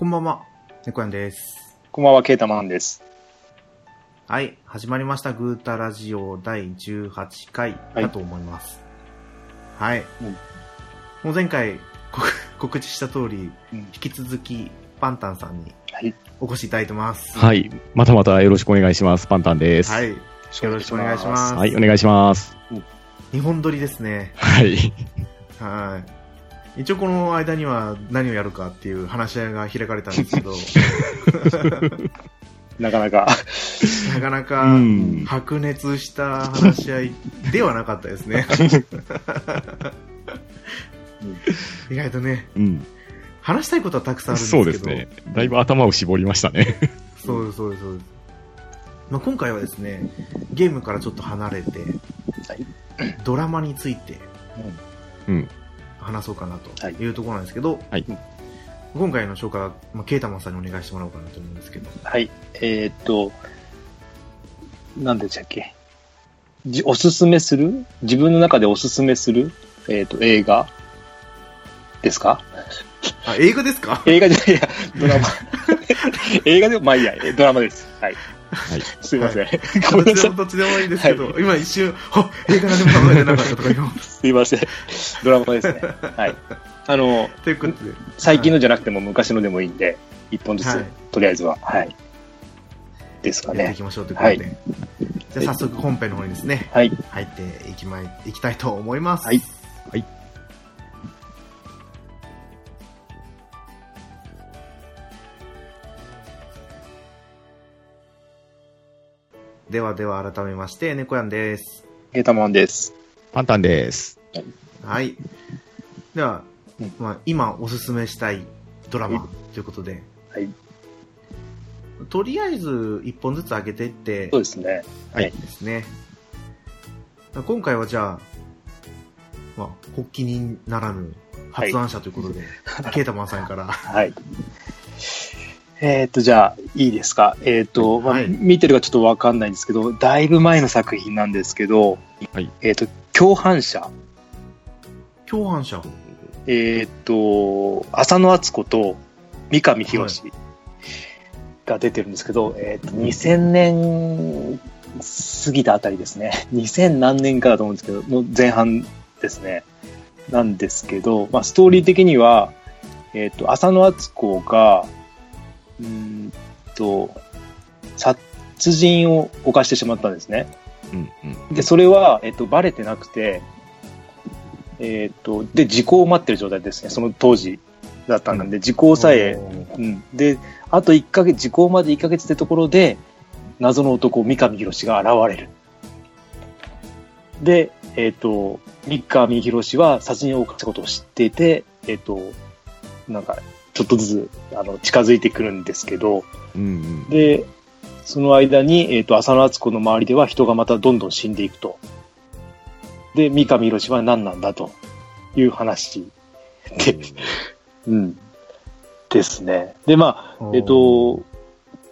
こんばんは、猫やんです。こんばんは、ケータマンです。はい、始まりました、グータラジオ第18回だと思います。はい。うんもう前回告 告知した通り、うん引き続きパンタンさんにはい。お越しいただいてます。はい。またまたよろしくお願いします。パンタンです。はい。よろしくお願いします。はい、お願いします。日本撮りですね。はい。はい。一応この間には何をやるかっていう話し合いが開かれたんですけど、なかなか、なかなかうん白熱した話し合いではなかったですね。意外とね、うん。話したいことはたくさんあるんですけど、そうですね。だいぶ頭を絞りましたね。そうです、そうです、そうです。まあ、今回はですね、ゲームからちょっと離れて、はいドラマについてうん。話そうかなとはい。いうところなんですけど、はい。今回の紹介は、まあ、ケータマンさんにお願いしてもらおうかなと思うんですけど、はい。えーっと、何でしたっけ？じおすすめする？自分の中でおすすめする？えーっと、映画？ですか？あ、映画ですか？映画じゃないや、ドラマ。映画でも、まあいいや、えドラマです。はい。はい。すいません。ごめんなさいどっちでも。どっちでもいいですけど、今一瞬、あ映画何も考えてなかったとか言おう。すいません。ドラマですね。はい。あの、ということで、最近のじゃなくても昔のでもいいんで、一本ずつ、はいとりあえずは、はい。ですかねやっていき。ましょうということで、じゃあ早速本編の方にですね、はい。入っていきまい、いきたいと思います。はい。はい。ではでは改めまして、猫やんです。ゲータマンです。パンタンです。はい。では、うんまあ、今おすすめしたいドラマということで、はい。とりあえず一本ずつ上げていってそうですね。はい。ですね。今回はじゃあ、まあ、発起人ならぬ発案者ということで、ケータマンさんから。はい。えっ、と、じゃあ、いいですか？えっ、と、まあはい見てるかちょっとわかんないんですけど、だいぶ前の作品なんですけど、はい。えっ、と、共犯者。共犯者。えっ、と、浅野敦子と三上博史が出てるんですけど、えっ、と、2000年過ぎたあたりですね。2000何年かだと思うんですけど、の前半ですね。なんですけど、まあ、ストーリー的には、えっ、と、浅野敦子が、うーんと、殺人を犯してしまったんですね。うん。うん。で、それは、えっと、バレてなくて、えっと、で、時効を待ってる状態ですね。その当時だったんで、時効さえ、うん。で、あと1ヶ月、時効まで1ヶ月ってところで、謎の男、三上博史が現れる。で、えっと、三上博史は殺人を犯したことを知っていて、えっと、なんか、ちょっとずつ、あの、近づいてくるんですけど、うん。うん。で、その間に、えっ、と、浅野敦子の周りでは人がまたどんどん死んでいくと。で、三上博史は何なんだという話で、うん。ですね。で、まあ、えっ、と、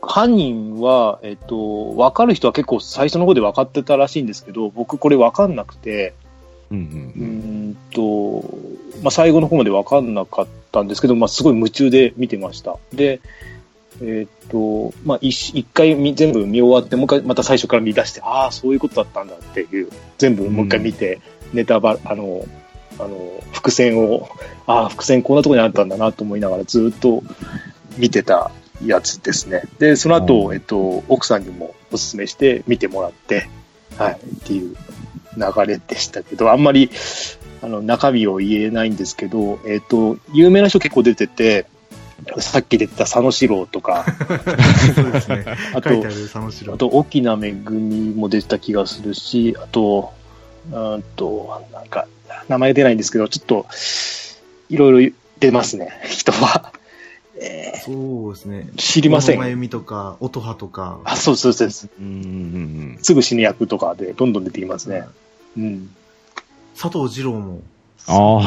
犯人は、えっ、と、わかる人は結構最初の方で分かってたらしいんですけど、僕これ分かんなくて、うん。うーんと、まあ、最後の方まで分かんなかったんですけど、まあ、すごい夢中で見てました。で、えーっと、まあ、一一回見全部見終わって、もう一回また最初から見出して、ああ、そういうことだったんだっていう、全部もう一回見て、ネタバあの、あの、伏線を、ああ、伏線こんなところにあったんだなと思いながらずっと見てたやつですね。で、その後、うんえっと、奥さんにもお勧めして見てもらって、はい、っていう流れでしたけど、あんまり、あの、中身を言えないんですけど、えっ、と、有名な人結構出てて、さっき出てた佐野史郎とか、そうですね。あと書いてあ、る佐野史郎。あと、沖縄めぐみも出てた気がするし、あと、うーんと、なんか、名前出ないんですけど、ちょっと、いろいろ出ますね、人は。えそうですね。ー知りません。小野真由美とか、音羽とか。あ、そうそうそうです。うん。うん。すぐ死ぬ役とかでどんどん出てきますね。うん。佐藤二郎も。あ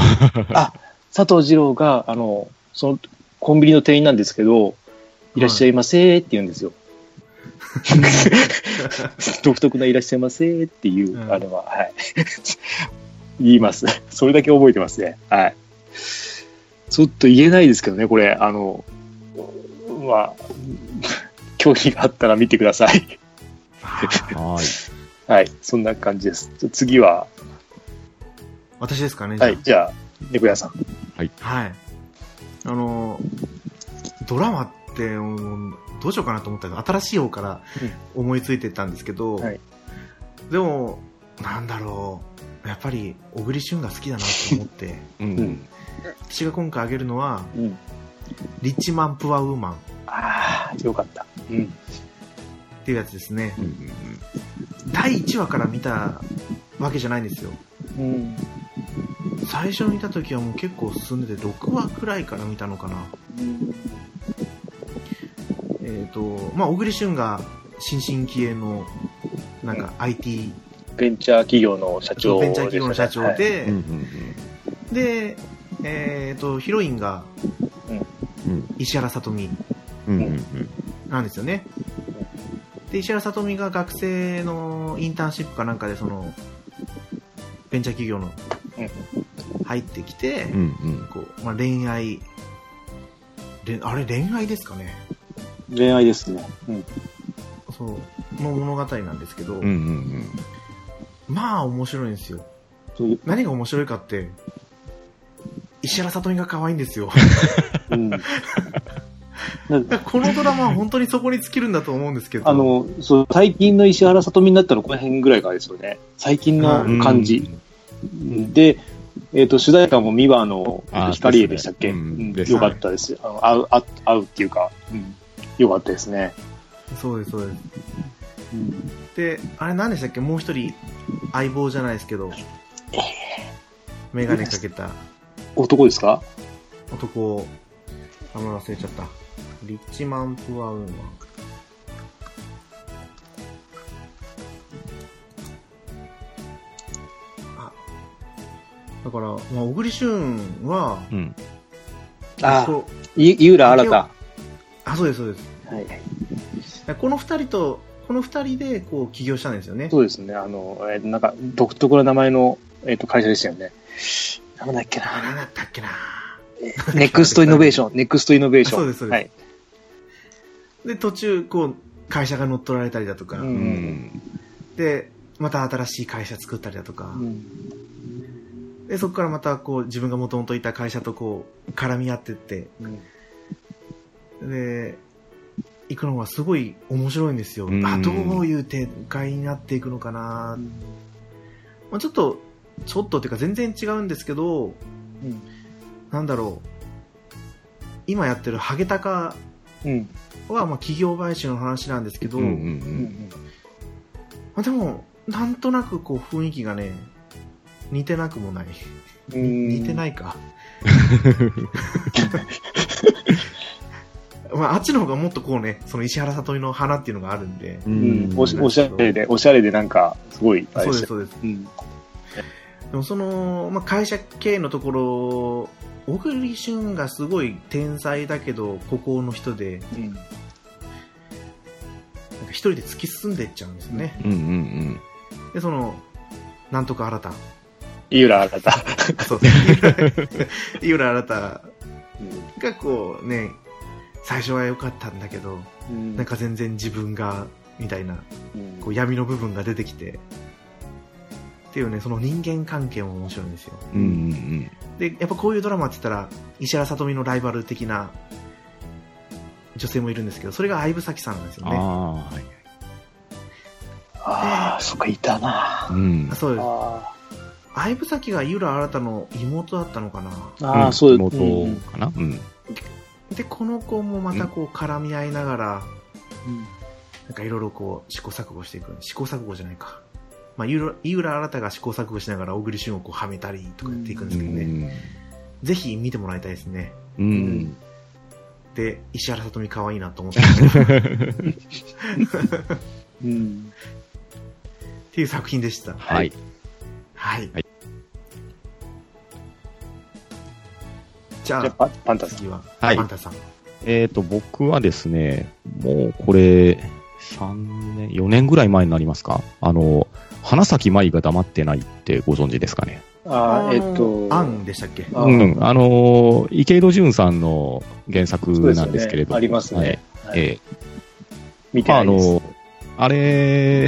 あ。佐藤二郎が、あの、その、コンビニの店員なんですけど、いらっしゃいませーって言うんですよ。独特ないらっしゃいませーっていう、うんあれは、はい。言います。それだけ覚えてますね。はい。ちょっと言えないですけどね、これ、あの、まあ、興味があったら見てください。はい。はい、そんな感じです。次は、私ですかね。はい、じゃあ、猫屋さん。はい。あの、ドラマって、うんどうしようかなと思ったけど、新しい方から思いついてたんですけど、はいでも、なんだろう。やっぱり、小栗旬が好きだなと思って、うんうん私が今回あげるのは、うん。リッチマン・プア・ウーマンっああ、よかった。うん。ていうやつですね。うんうん第1話から見たわけじゃないんですよ。うん。最初見た時はもう結構進んでて、6話くらいから見たのかな。えっ、と、まあ、小栗旬が新進気鋭の、なんか IT、ベンチャー企業の社長ベンチャー企業の社長はい。で、うんうん。で、えっ、と、ヒロインがうん。石原さとみなんですよね。で、石原さとみが学生のインターンシップかなんかで、その、ベンチャー企業の入ってきて、うんうんこう、まあ、恋愛、れあれ恋愛ですかね？恋愛ですね。うん。そう、の物語なんですけど、うんうんうんまあ面白いんですよ。何が面白いかって、石原さとみが可愛いんですよ。うん。このドラマは本当にそこに尽きるんだと思うんですけど。あの、そう、最近の石原さとみになったらこの辺ぐらいからですよね。最近のうん感じ。で、えっ、と、主題歌もミワのあ光栄でしたっけ、ね。うんうん。ですよかったです。あの合う、合う合うっていうか、うん、よかったですね。そうです、そうです。うん。で、あれ何でしたっけ？もう一人、相棒じゃないですけど、メガネかけた。男ですか？男を、あの忘れちゃった。リッチマン・プアウーマン。だから、まあ、小栗旬は、うんあこい井浦新。あ、そうです、そうです。はい。この二人と、この二人で、こう、起業したんですよね。そうですね。あの、えーなんか、独特な名前の、えっ、と、会社でしたよね。なんだっけあ、何な。だったっけなネクストイノベーション。ネクストイノベーション。そうですそうですはい。で、途中、こう、会社が乗っ取られたりだとか、ううんんで、また新しい会社作ったりだとか、うんで、そこからまた、こう、自分がもともといた会社とこう、絡み合ってって、で、行くのがすごい面白いんですよ。うんあ、どういう展開になっていくのかな、まあ、ちょっと、ちょっとっていうか全然違うんですけど、うんなんだろう。今やってるハゲタカうん。は、まあ、企業買収の話なんですけど、うんううんんまあ、でも、なんとなくこう雰囲気がね、似てなくもない。うん。似てないいか。まあ、あっちの方がもっとこうね、その石原さとみの花っていうのがあるんで、ううんん。おしおしゃれで、おしゃれでなんか、すごい、あれそうです、よそうです。うん。でもその、まあ、会社系のところ、小栗旬がすごい天才だけど、孤高の人で、うん。なんか一人で突き進んでいっちゃうんですよね。うんうんで、その、なんとか新た。井浦新。そうです。井浦新たうんがこうね、最初は良かったんだけど、うんなんか全然自分が、みたいな、うんこう闇の部分が出てきて、っていうね、その人間関係も面白いんですよ。うんうんで、やっぱこういうドラマって言ったら、石原さとみのライバル的な女性もいるんですけど、それが相武咲さんなんですよね。ああはいああ、そっか、いたな。うんあそうです。あ相武咲が井浦新の妹だったのかな。ーあー、そう妹うんかな？うんで、この子もまたこう絡み合いながら、うんなんかいろいろこう試行錯誤していく。試行錯誤じゃないか。まあ、井浦井浦新が試行錯誤しながら小栗旬をこうはめたりとかやっていくんですけどね。ぜひ見てもらいたいですね。うんうんで、石原さとみ可愛いなと思ってっうん。ていう作品でした。はいはい。はいじゃあ、じゃあ、パパンタさん。次は、はいパンタさん。えっと僕はですねもうこれ3年4年ぐらい前になりますか？あの花咲舞が黙ってないってご存知ですかね？あーえっと、アンでしたっけ？あうん、あのー池井戸潤さんの原作なんですけれど。ありますねはいはいええ見てないです。の、あれ、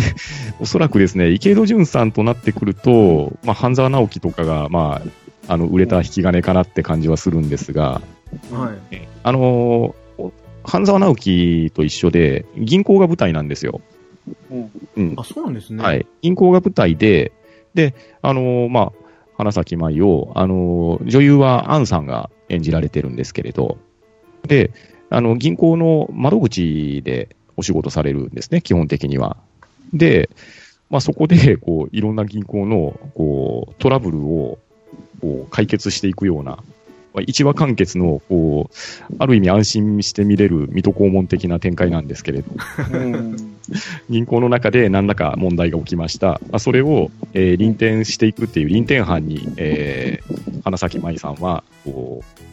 おそらくですね、池井戸潤さんとなってくると、まあ、半沢直樹とかが、まあ、あの、売れた引き金かなって感じはするんですが、はい。あの、半沢直樹と一緒で、銀行が舞台なんですよ。うんうん。あ、そうなんですね。は。い。銀行が舞台で、で、あの、まあ、花咲舞を、あの、女優はアンさんが演じられてるんですけれど、で、あの、銀行の窓口でお仕事されるんですね、基本的には。で、まあ、そこで、こう、いろんな銀行の、こう、トラブルを、こう、解決していくような、まあ一話完結の、こう、ある意味安心して見れる水戸黄門的な展開なんですけれど、うん 銀行の中で何らか問題が起きました。まあ、それを、えー臨転していくっていう臨転班に、えー花咲舞さんは、こう、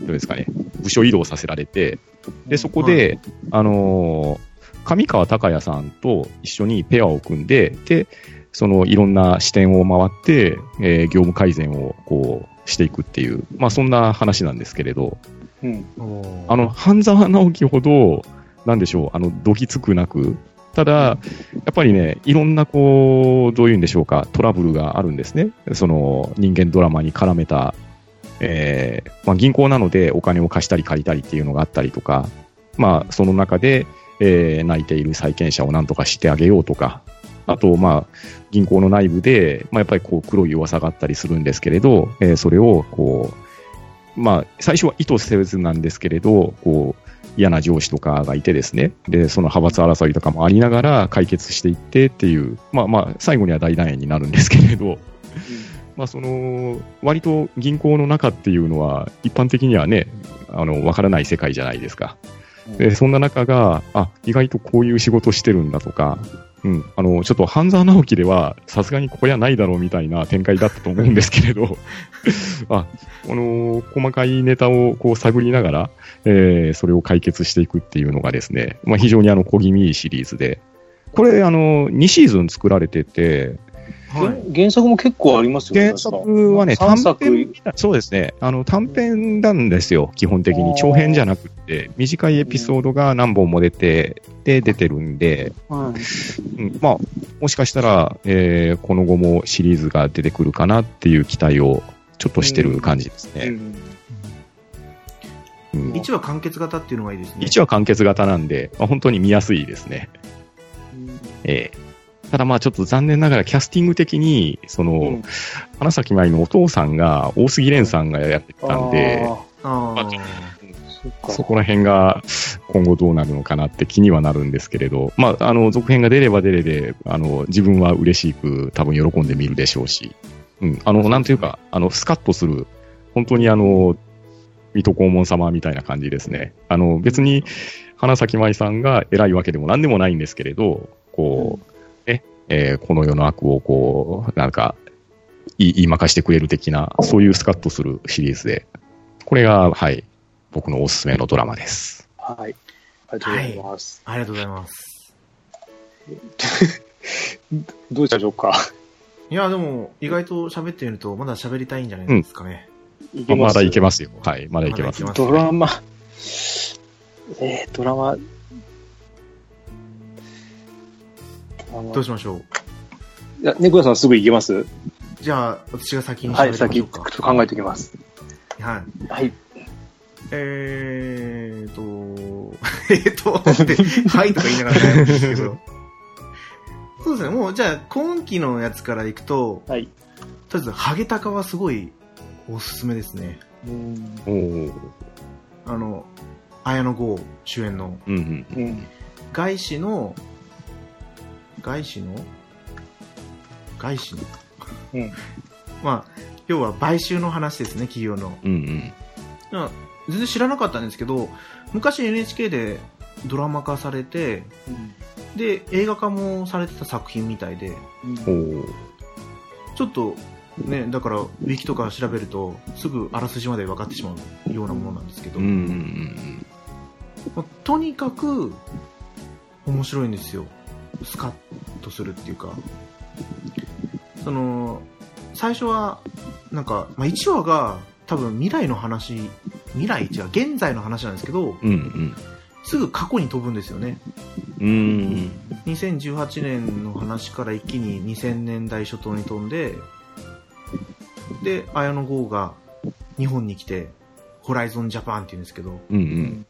どうですかね、部署移動させられて、で、そこで、あのー上川隆也さんと一緒にペアを組んで、で、そのいろんな視点を回って、えー業務改善をこうしていくっていう、まあそんな話なんですけれど、うん。あの、半沢直樹ほど、なんでしょう、あの、どぎつくなく、ただ、やっぱりね、いろんな、こう、どういうんでしょうか、トラブルがあるんですね。その、人間ドラマに絡めた、えーまあ、銀行なのでお金を貸したり借りたりっていうのがあったりとか、まあ、その中で、えー泣いている債権者を何とかしてあげようとか、あと、まあ、銀行の内部で、まあ、やっぱりこう、黒い噂があったりするんですけれど、えーそれを、こう、まあ、最初は意図せずなんですけれど、こう、嫌な上司とかがいてですね、で、その派閥争いとかもありながら解決していってっていう、まあまあ、最後には大団円になるんですけれど、まあその、割と銀行の中っていうのは、一般的にはね、あの、わからない世界じゃないですか。で、そんな中が、あ、意外とこういう仕事してるんだとか、うん、あの、ちょっと半沢直樹では、さすがにここにはないだろうみたいな展開だったと思うんですけれど、あ、この、細かいネタをこう探りながら、えーそれを解決していくっていうのがですね、まあ非常にあの、小気味いいシリーズで、これ、あの、2シーズン作られてて、はい。原作も結構ありますよね。原作はね、3短作。編、そうですね、あの、短編なんですよ、基本的に。長編じゃなくて、短いエピソードが何本も出て、で、出てるんで、はいうん、まあ、もしかしたら、えーこの後もシリーズが出てくるかなっていう期待をちょっとしてる感じですね。うんうん1話完結型っていうのがいいですね。1話完結型なんで、まあ、本当に見やすいですね。えーただまあちょっと残念ながらキャスティング的に、その、うん。花咲舞のお父さんが大杉蓮さんがやってたんで、ああ。そこら辺が今後どうなるのかなって気にはなるんですけれど、まあ、あの、続編が出れば出れで、あの、自分は嬉しく多分喜んで見るでしょうし、うん、あの、なんというか、あの、スカッとする、本当にあの、水戸黄門様みたいな感じですね。あの、別に、花咲舞さんが偉いわけでも何でもないんですけれど、こう、ね、えーこの世の悪をこう、なんか、言い言いまかしてくれる的な、そういうスカッとするシリーズで、これが、はい、僕のおすすめのドラマです。はい。ありがとうございます。ありがとうございます。どうしたでしょうか？いや、でも、意外と喋ってみると、まだ喋りたいんじゃないですかね。いままだいけまますよ。はい、まだいけます。まだいけドラマ、えー、ドラマ、どうしましょう？いや、猫屋さんすぐ行けます？じゃあ、私が先にはい、先、考えておきます。はい。はい。えーと、えーと、って、はいとか言いながら悩むんですけど。そうですね、もう、じゃあ、今期のやつからいくと、はい。とりあえず、ハゲタカはすごいおすすめですね。うん。あの、綾野剛主演の、うんうん。うん。外資の、外資の？外資の？うん。まあ、要は買収の話ですね、企業の。うんうん。全然知らなかったんですけど、昔 NHK でドラマ化されて、で、映画化もされてた作品みたいで、おーちょっと、ね、だから、ウィキとか調べると、すぐあらすじまで分かってしまうようなものなんですけど、うんうんうんまあとにかく、面白いんですよ。スカッとするっていうか、その、最初は、なんか、まあ、1話が多分未来の話、未来違う、現在の話なんですけど、うんうん。すぐ過去に飛ぶんですよね。うん。2018年の話から一気に2000年代初頭に飛んで、で、綾野剛が日本に来て、ホライゾンジャパンって言うんですけど、うんうん。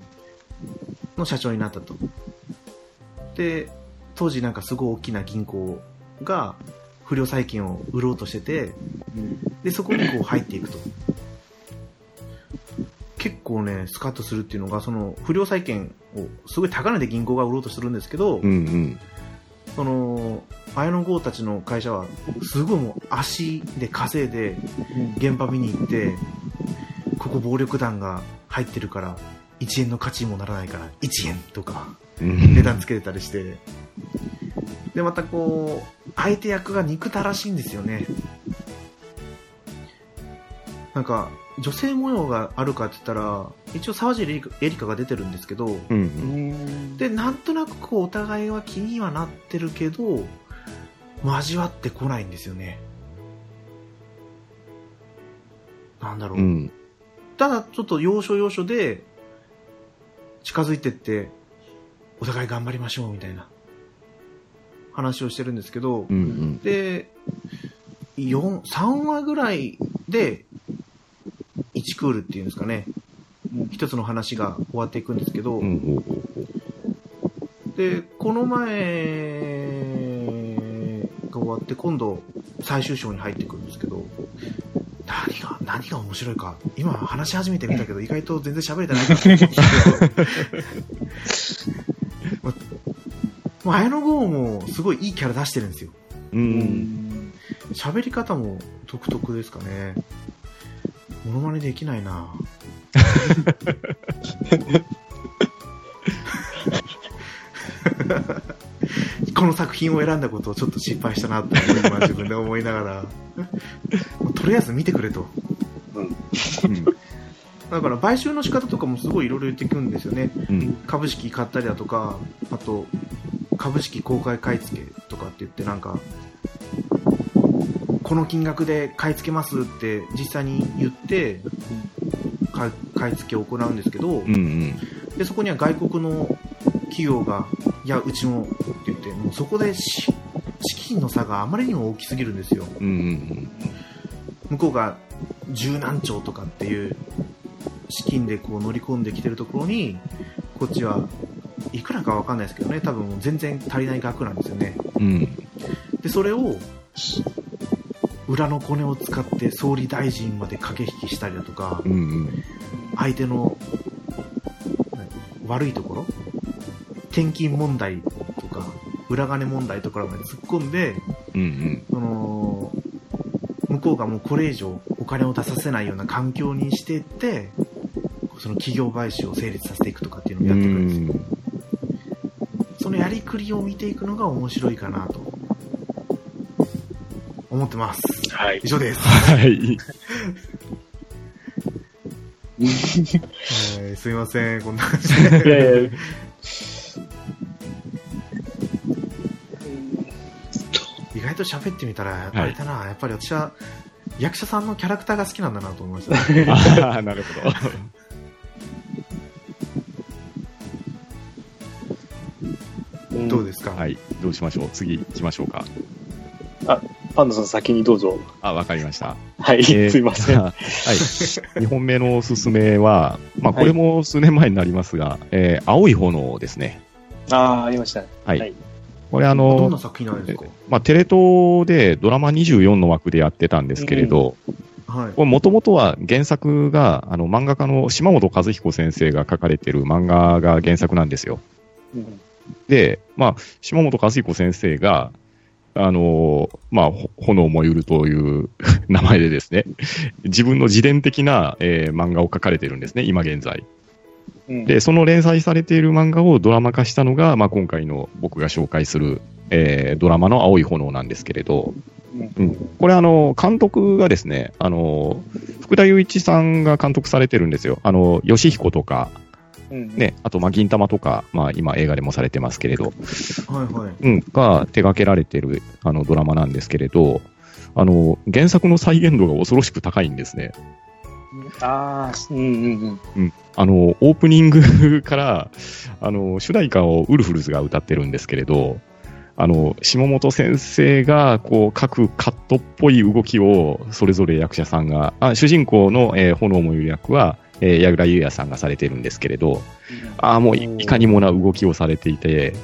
の社長になったと。で、当時なんかすごい大きな銀行が不良債権を売ろうとしてて、で、そこにこう入っていくと。結構ね、スカッとするっていうのが、その不良債権をすごい高値で銀行が売ろうとするんですけど、うんうん。その、綾野剛たちの会社は、すごいもう足で稼いで現場見に行って、ここ暴力団が入ってるから、1円の価値にもならないから、1円とか、うん値段つけてたりして、で、またこう、相手役が憎たらしいんですよね。なんか、女性模様があるかって言ったら、一応沢尻エリカエリカが出てるんですけど、う。んで、なんとなくこう、お互いは気にはなってるけど、交わってこないんですよね。なんだろう。うん。ただ、ちょっと要所要所で、近づいてって、お互い頑張りましょう、みたいな、話をしてるんですけど、うんうん。で、4、3話ぐらいで、1クールっていうんですかね、一つの話が終わっていくんですけど、うんうんで、この前が終わって、今度、最終章に入ってくるんですけど、何が、何が面白いか、今話し始めてみたけど、意外と全然喋れてないなと思うんですけど、ままあ、綾野剛もすごいいいキャラ出してるんですよ。う。うんん喋り方も独特ですかね。モノマネできないなこの作品を選んだことをちょっと失敗したなって今自分で思いながら、もうとりあえず見てくれと。だから買収の仕方とかもすごいいろいろ言ってくるんですよね。うん。株式買ったりだとか、あと、株式公開買い付けとかって言ってなんか、この金額で買い付けますって実際に言って、買い付けを行うんですけど、うんうん。で、そこには外国の企業が、いや、うちもって言って、もうそこでし資金の差があまりにも大きすぎるんですよ。うんうん向こうが十何兆とかっていう資金でこう乗り込んできてるところに、こっちはいくらかわかんないですけどね、多分全然足りない額なんですよね。うん。で、それを、裏のコネを使って総理大臣まで駆け引きしたりだとかう、んうん。相手の悪いところ献金問題とか、裏金問題とかまで突っ込んで、うんうん。その、向こうがもうこれ以上お金を出させないような環境にしていって、その企業買収を成立させていくとかっていうのをやっていくんですよ。そのやりくりを見ていくのが面白いかなと思ってます。はい以。上です。はい。はいすいません、こんな感じいで。やいや意外と喋ってみたら、いあれだな、やっぱり私は役者さんのキャラクターが好きなんだなと思いました、ね。ああ、なるほど。どうですか、はい。どうしましょう？次行きましょうか。パンダさん先にどうぞ。あ、わかりました。はい、えーすいません。はい。2本目のおすすめは、まあ、これも数年前になりますが、えー青い炎ですね。ああ、ありましたね。はい。はいこれあのどんな、作品なんですか？まあ、テレ東でドラマ24の枠でやってたんですけれど、はい。これもともとは原作が、あの、漫画家の島本和彦先生が書かれてる漫画が原作なんですよ。うんで、まあ、島本和彦先生が、あのーまあ、ほ炎燃ゆるという 名前でですね、自分の自伝的な、えー漫画を書かれてるんですね、今現在。うん。で、その連載されている漫画をドラマ化したのが、まあ、今回の僕が紹介する、えードラマの青い炎なんですけれど、うん。うん。これあの、監督がですね、あの、福田雄一さんが監督されてるんですよ。あの、吉彦とか、うんね、あと、まあ、銀玉とか、まあ、今映画でもされてますけれど、はいはい。うん、が手掛けられてるあのドラマなんですけれど、あの、原作の再現度が恐ろしく高いんですね。ああ、うんうんうん。あの、オープニングから、あの、主題歌をウルフルズが歌ってるんですけれど、あの、下本先生が、こう、各カットっぽい動きを、それぞれ役者さんが、あ主人公の、えー炎もゆる役は、えー、矢倉優也さんがされてるんですけれど、ああ、もういいかにもな動きをされていて、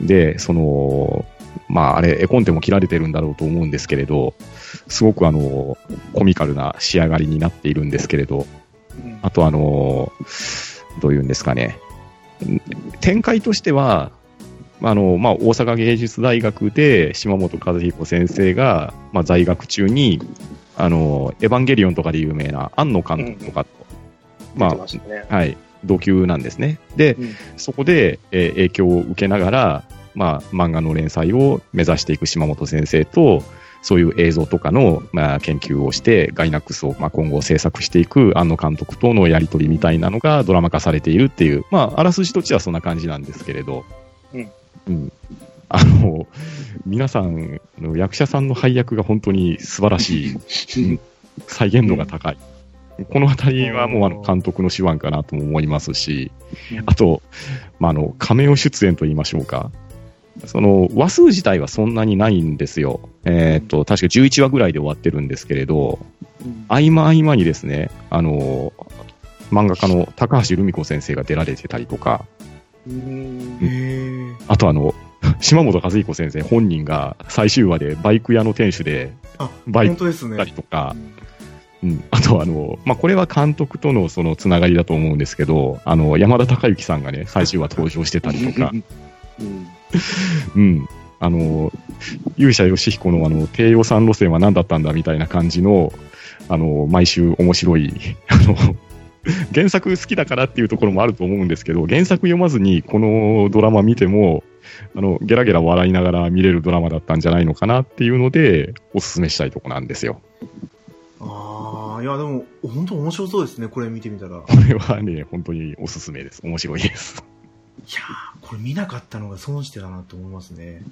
で、その、まあ、あれ、絵コンテも切られてるんだろうと思うんですけれど、すごくあの、コミカルな仕上がりになっているんですけれど、うん。あとあの、どういうんですかね、ん展開としては、あの、まあ、大阪芸術大学で島本和彦先生が、まあ、在学中に、あの、エヴァンゲリオンとかで有名な庵野監督とかと、まあ。はい、同級なんですね。で、うん。そこで、えー影響を受けながら、まあ、漫画の連載を目指していく島本先生と、そういう映像とかの、まあ、研究をして、ガイナックスを、まあ、今後制作していく庵野監督とのやりとりみたいなのがドラマ化されているっていう、まあ、あらすじとしてはそんな感じなんですけれど、うん。うん。あの、皆さんの役者さんの配役が本当に素晴らしい、うん。再現度が高い。このあたりはもうあの監督の手腕かなとも思いますし、あと、まあ、あの、亀メオ出演と言いましょうか。その、話数自体はそんなにないんですよ。えっ、と、確か11話ぐらいで終わってるんですけれど、うん合間合間にですね、あの、漫画家の高橋留美子先生が出られてたりとか。あとあの、島本和彦先生本人が最終話でバイク屋の店主であ、バイク本当ですねたり。とか、うん、あとあの、まあ、これは監督とのそのつながりだと思うんですけど、あの、山田孝之さんがね、最終話登場してたりとか、うんうん。あの、勇者ヨシヒコのあの、低予算路線は何だったんだみたいな感じの、あの、毎週面白い、あの、原作好きだからっていうところもあると思うんですけど、原作読まずにこのドラマ見ても、あの、ゲラゲラ笑いながら見れるドラマだったんじゃないのかなっていうので、おすすめしたいとこなんですよ。ああ、いや、でも、本当面白そうですね、これ見てみたら。いやこれはね、本当におすすめです。面白いです。ー、これ見なかったのが損してたなと思いますね。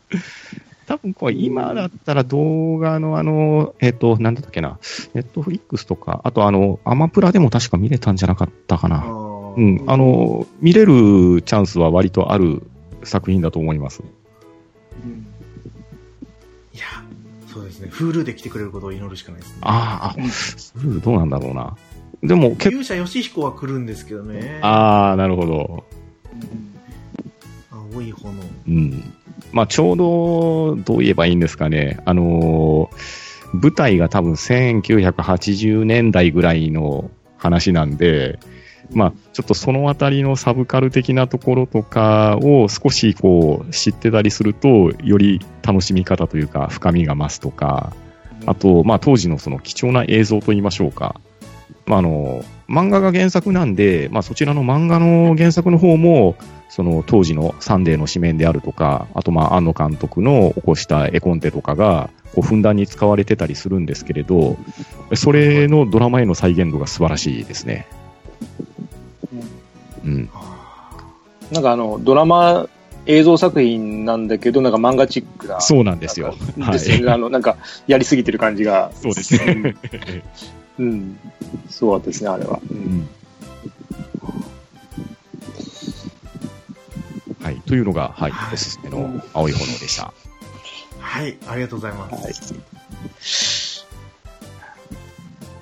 多分これ今だったら動画のあの、えっ、と、なんだったっけな、ネットフリックスとか、あとあの、アマプラでも確か見れたんじゃなかったかな。うん、あの、見れるチャンスは割とある作品だと思います。いや、そうですね。Hulu で来てくれることを祈るしかないですね。ああ、あ、スルーどうなんだろうな。でも結構、勇者ヨシヒコは来るんですけどね。ああ、なるほど。青い炎。うん。まあ、ちょうど、どう言えばいいんですかね。あのー舞台が多分1980年代ぐらいの話なんで、まあ、ちょっとそのあたりのサブカル的なところとかを少しこう知ってたりすると、より楽しみ方というか深みが増すとか、あと、まあ当時のその貴重な映像と言いましょうか。まああの、漫画が原作なんで、まあそちらの漫画の原作の方も、その当時のサンデーの紙面であるとか、あとまあ庵野監督の起こした絵コンテとかが、こうふんだんに使われてたりするんですけれど、それのドラマへの再現度が素晴らしいですね。うん。あなんかあの、ドラマ映像作品なんだけど、なんか漫画チックな。そうなんですよ。なんかですよね。あの、なんか、やりすぎてる感じが。そうですね。うん。うん。そうですね、あれは。う。うんんはい。というのが、はい、おすすめの青い炎でした。ーはい、ありがとうございます。はい。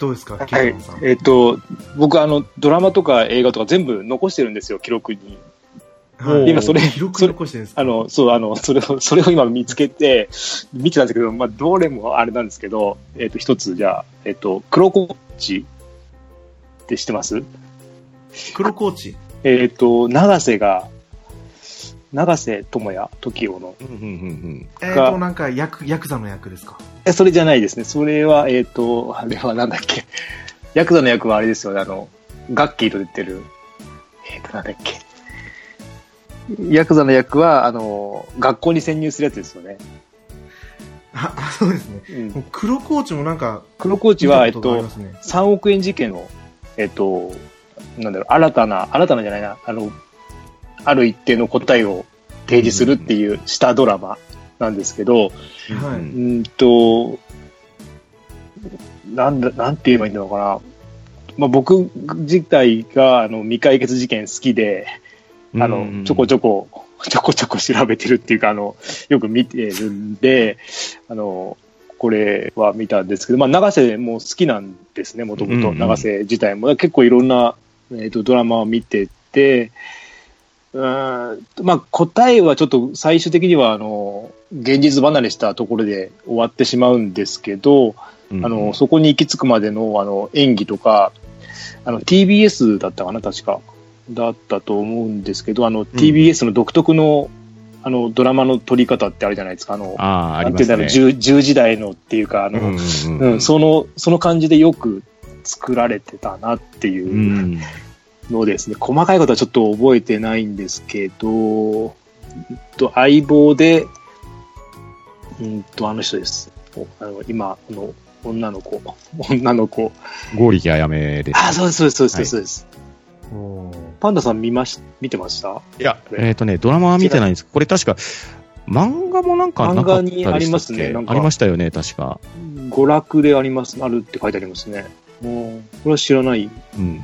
どうですか、キはい。えっ、と、僕、あの、ドラマとか映画とか全部残してるんですよ、記録に。はい今それ記録残してるんですか？あの、そう、あの、それを、それを今見つけて、見てたんですけど、まあ、どれもあれなんですけど、えっ、と、一つ、じゃあ、えっ、と、黒コーチって知ってます？黒コーチ？えっ、と、長瀬が、長瀬智也、時代の。うんうんうんえっ、と、なんか、ヤク、ヤクザの役ですか？え、それじゃないですね。それは、えっ、と、あれはなんだっけ。ヤクザの役はあれですよね、あの、ガッキーと出てる、えっ、と、なんだっけ。ヤクザの役は、あの、学校に潜入するやつですよね。あ、あそうですね。うん黒コーチもなんか、黒コーチは、えっとがありとま、すね3億円事件を、えっと、なんだろう、新たな、新たなじゃないな、あの、ある一定の答えを提示するっていう下ドラマなんですけど、はい。うんうんと、なんだ、なんて言えばいいんだろうかな。まあ、僕自体が、あの、未解決事件好きで、あの、ちょこちょこ、ちょこちょこ調べてるっていうか、あの、よく見てるんで、あの、これは見たんですけど、まあ、長瀬も好きなんですね、もともと。うんうん長瀬自体も。結構いろんな、えー、とドラマを見てて、うーんまあ、答えはちょっと最終的には、あの、現実離れしたところで終わってしまうんですけど、あの、そこに行き着くまでの、あの、演技とか、あの、TBS だったかな、確か。だったと思うんですけど、あの、TBS の独特の、あの、ドラマの撮り方ってあるじゃないですか。あの、ああ、あなんていうんだろう、りますね。10, 10時代のっていうか、あの、うんうんうんうんその、その感じでよく作られてたなっていううんのですね、細かいことはちょっと覚えてないんですけど、うんと相棒で、うんと、あの人です。おあの今、あの、女の子、女の子。剛力あやめです。あ、そうです、そうです、そうです、はいそうです。おーパンダさん見まし、見てました？いや、えっ、とね、ドラマは見てないんですこれ確か、漫画もなんかなかったでしたっけ漫画にありますねありましたよね、確か。娯楽であります、あるって書いてありますね。もう、これは知らない。うん。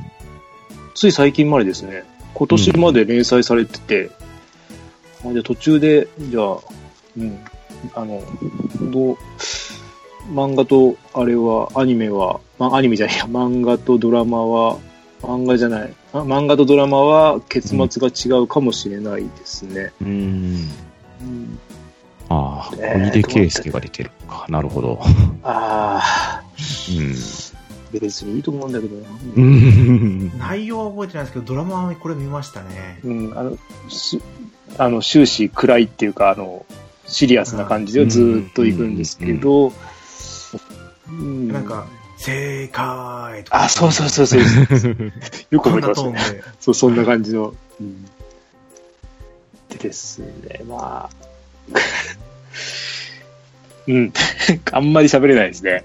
つい最近までですね。今年まで連載されてて、あじゃあ途中で、じゃあ、うん、あの、どう、漫画と、あれは、アニメは、ま、アニメじゃないや、漫画とドラマは、漫画じゃない、あ漫画とドラマは結末が違うかもしれないですね。うん。うん、ああ、えー小出圭介が出てるか。なるほど。ああ、うん。別にいいと思うんだけどな。うん。内容は覚えてないですけど、ドラマはこれ見ましたね。うん、あの、すあの終始暗いっていうか、あの、シリアスな感じでずーっと行くんですけど、うんなんか、正解とか。あ、そうそうそうそう。よく覚えてますね。そう、そんな感じの。うん、でですね、まあ、うん、あんまり喋れないですね。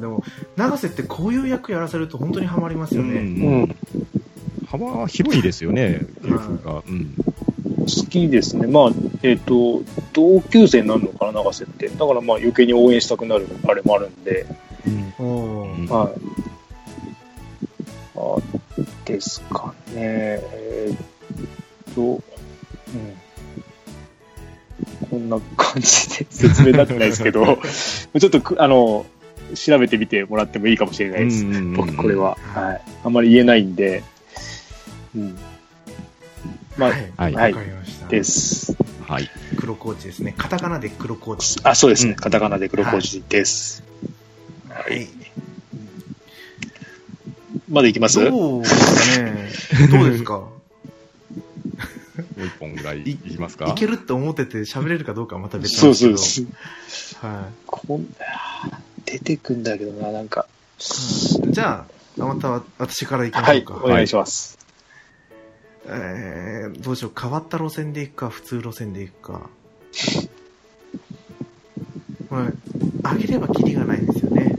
でも、永瀬ってこういう役やらせると本当にハマりますよね。うん、幅広いですよね、芸風が。うん。好きですね。まあ、えっ、と、同級生になるのかな、長瀬って。だからまあ余計に応援したくなるあれもあるんで、うんはい。あですかね。えーっと、うん。こんな感じで説明になってないですけど、ちょっとく、あの、調べてみてもらってもいいかもしれないです。うん僕、これは。はい。あんまり言えないんで、うん。まあ、はい。はいはいわかりました。です。はい。黒コーチですね。カタカナで黒コーチ。あ、そうですね。うんカタカナで黒コーチです。はい。まだいきます？どうですかね。どうですか？もう一本ぐらいいきますか？いけるって思ってて喋れるかどうかはまた別なそうんですけど。そうです。はこん出てくんだけどな、なんか。い。じゃあ、また私から行きまはい、しょうか。お願いします。えー、どうしよう。変わった路線で行くか、普通路線で行くか。これ、上げればキリがないんですよね。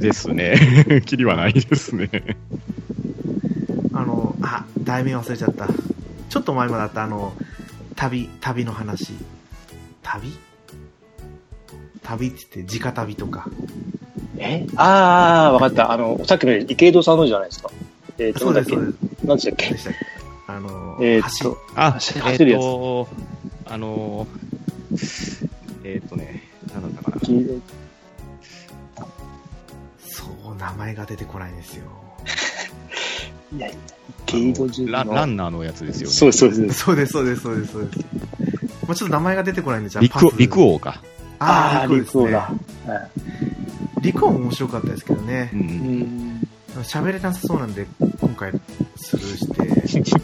ですね。キリはないですね。あの、あ、題名忘れちゃった。ちょっと前もだった、あの、旅、旅の話。旅？旅って言って、直旅とか。え？ああ、わかった。あの、さっきの池井戸さんのじゃないですか。えっ、と、そうです、そうなんだっです。け何でしたっけ？でしたっけ？あの、えーっ橋と、あ、走るやつっと、あのー、えっとね、なんだったかな。そう、名前が出てこないんですよ。いやいや。ラランナーのやつですよね。そうです、そうです。そうです、そうです、そうです、そうです。まあちょっと名前が出てこないんで、じゃあパス。陸陸王か。ああ、陸王ですね。陸王だ。はい陸王も面白かったですけどねう。。うんん。喋れなさそうなんで、今回スルーして。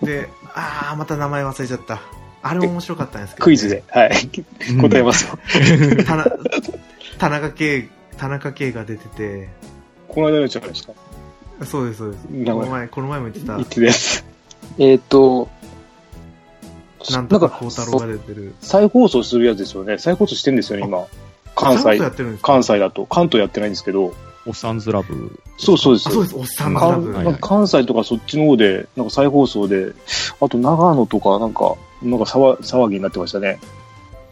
で、ああ、また名前忘れちゃった。あれも面白かったんですけど、クイズで、。はい。答えますよ。田中田中圭、田中圭が出てて、この間のやつじゃないですか。そうです、そうです。名前この前、この前も言ってた言っ、てたやつ。えっと、なんとか孝太郎が出てる。再放送するやつですよね。再放送してんですよね、今。関西ちゃんとや、ってるんですか？関西だと。関東やってないんですけど。おっさんずラブ。そうそうです。あそうです、おっさんのかラブ。はいなんか関西とかそっちの方で、なんか再放送で、あと長野とかなんか、なんか騒騒ぎになってましたね。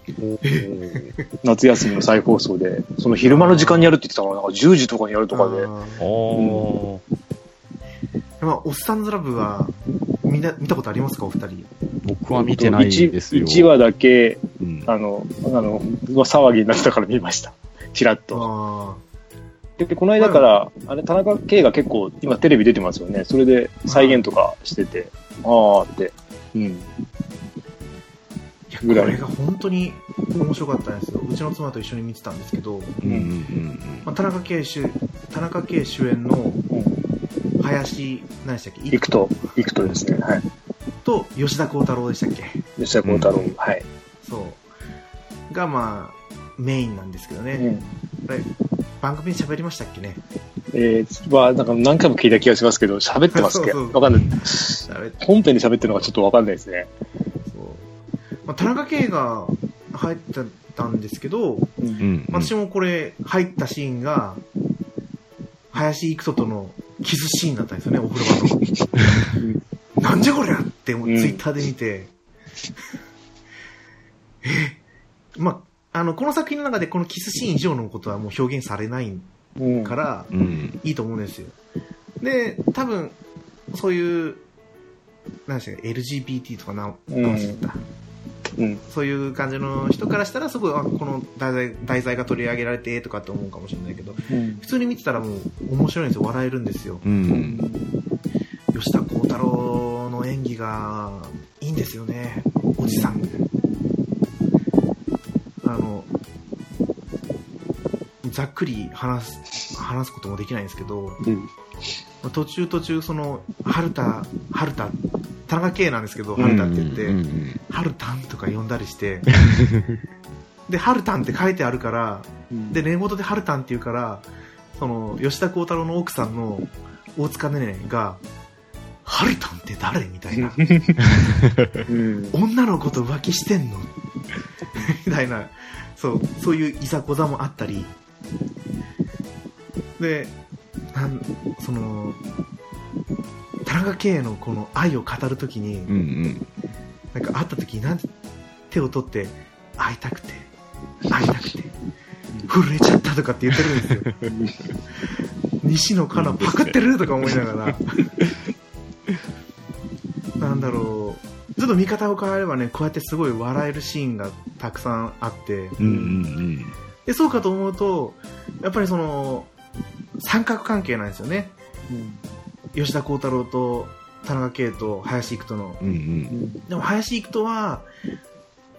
夏休みの再放送で、その昼間の時間にやるって言ってたから、なんか10時とかにやるとかで。あまあ、おっさんずラブは、みんな、見たことありますか？お二人。僕は見てないですよ。1話だけ、うんあの、あの、騒ぎになってたから見ました。ちらっと。あで、この間から、あれ、田中圭が結構、今テレビ出てますよね。それで再現とかしてて、ああって。うん。いや、これが本当に面白かったんですよ。うちの妻と一緒に見てたんですけど、うんうんうんまあ、田中圭主、田中圭主演のうん。林、何でしたっけ？行くと、行くとですね。はい。と吉田鋼太郎でしたっけ？吉田鋼太郎。はい。そう。が、まあ、メインなんですけどね。うん。番組で喋りましたっけね？えー、は、なんか何回も聞いた気がしますけど、喋ってますっけ？そうそうわかんない。本編で喋ってるのがちょっとわかんないですね。まあ、田中圭が入ってたんですけど、う。うんん。私もこれ、入ったシーンが、林育人とのキスシーンだったんですよね、お風呂場の。なんじゃこりゃって、もううんツイッターで見て、えまあ、あの、この作品の中でこのキスシーン以上のことはもう表現されないうん。から、うん。いいと思うんですよ。で、多分、そういう、何でしたっけ、LGBT とかな、うん。うん。そういう感じの人からしたら、すごい、あこの題材題材が取り上げられてとかって思うかもしれないけど、うん。普通に見てたらもう面白いんですよ。笑えるんですよ。うん。吉田鋼太郎の演技がいいんですよね。おじさん。あの、ざっくり話す、話すこともできないんですけど、うん。途中途中その、春田、春田、田中圭なんですけど、うん春田って言って、うん春タンとか呼んだりして、で、春タンって書いてあるから、で、寝言で春タンって言うから、その、吉田鋼太郎の奥さんの大塚ねねが、春タンって誰みたいな。うん。女の子と浮気してんの。みたいな、そう、そういういざこざもあったり、で、なん、その、田中圭のこの愛を語るときに、うんうん。なんか会った時になんで手を取って会いたくて会いたくて震えちゃったとかって言ってるんですよ。西野カナパクってるとか思いながら。なんだろう。ちょっと見方を変えればねこうやってすごい笑えるシーンがたくさんあって。うんうんでそうかと思うとやっぱりその三角関係なんですよね吉田鋼太郎と田中圭と林育人のうん。うんうん。でも林育人は、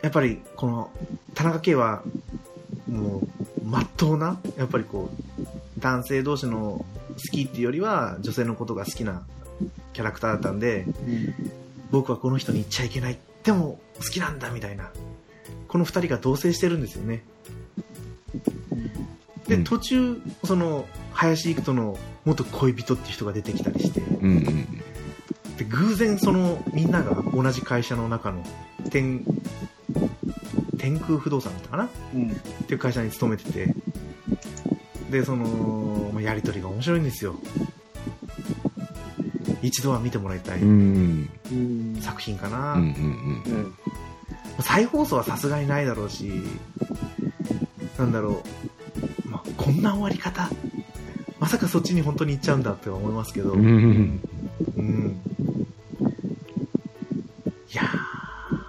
やっぱりこの田中圭は、もう、まっとうな、やっぱりこう、男性同士の好きっていうよりは、女性のことが好きなキャラクターだったんで、僕はこの人に言っちゃいけない。でも、好きなんだみたいな。この二人が同棲してるんですよね。で、うん途中、その、林育人の元恋人っていう人が出てきたりして、うんうん。で偶然そのみんなが同じ会社の中の天天空不動産だったかな？っうん。ていう会社に勤めててでそのまあやり取りが面白いんですよ一度は見てもらいたい。作品かな。再放送はさすがにないだろうしなんだろう、まあ、こんな終わり方まさかそっちに本当に行っちゃうんだって思いますけど、うん。うん。うん。いや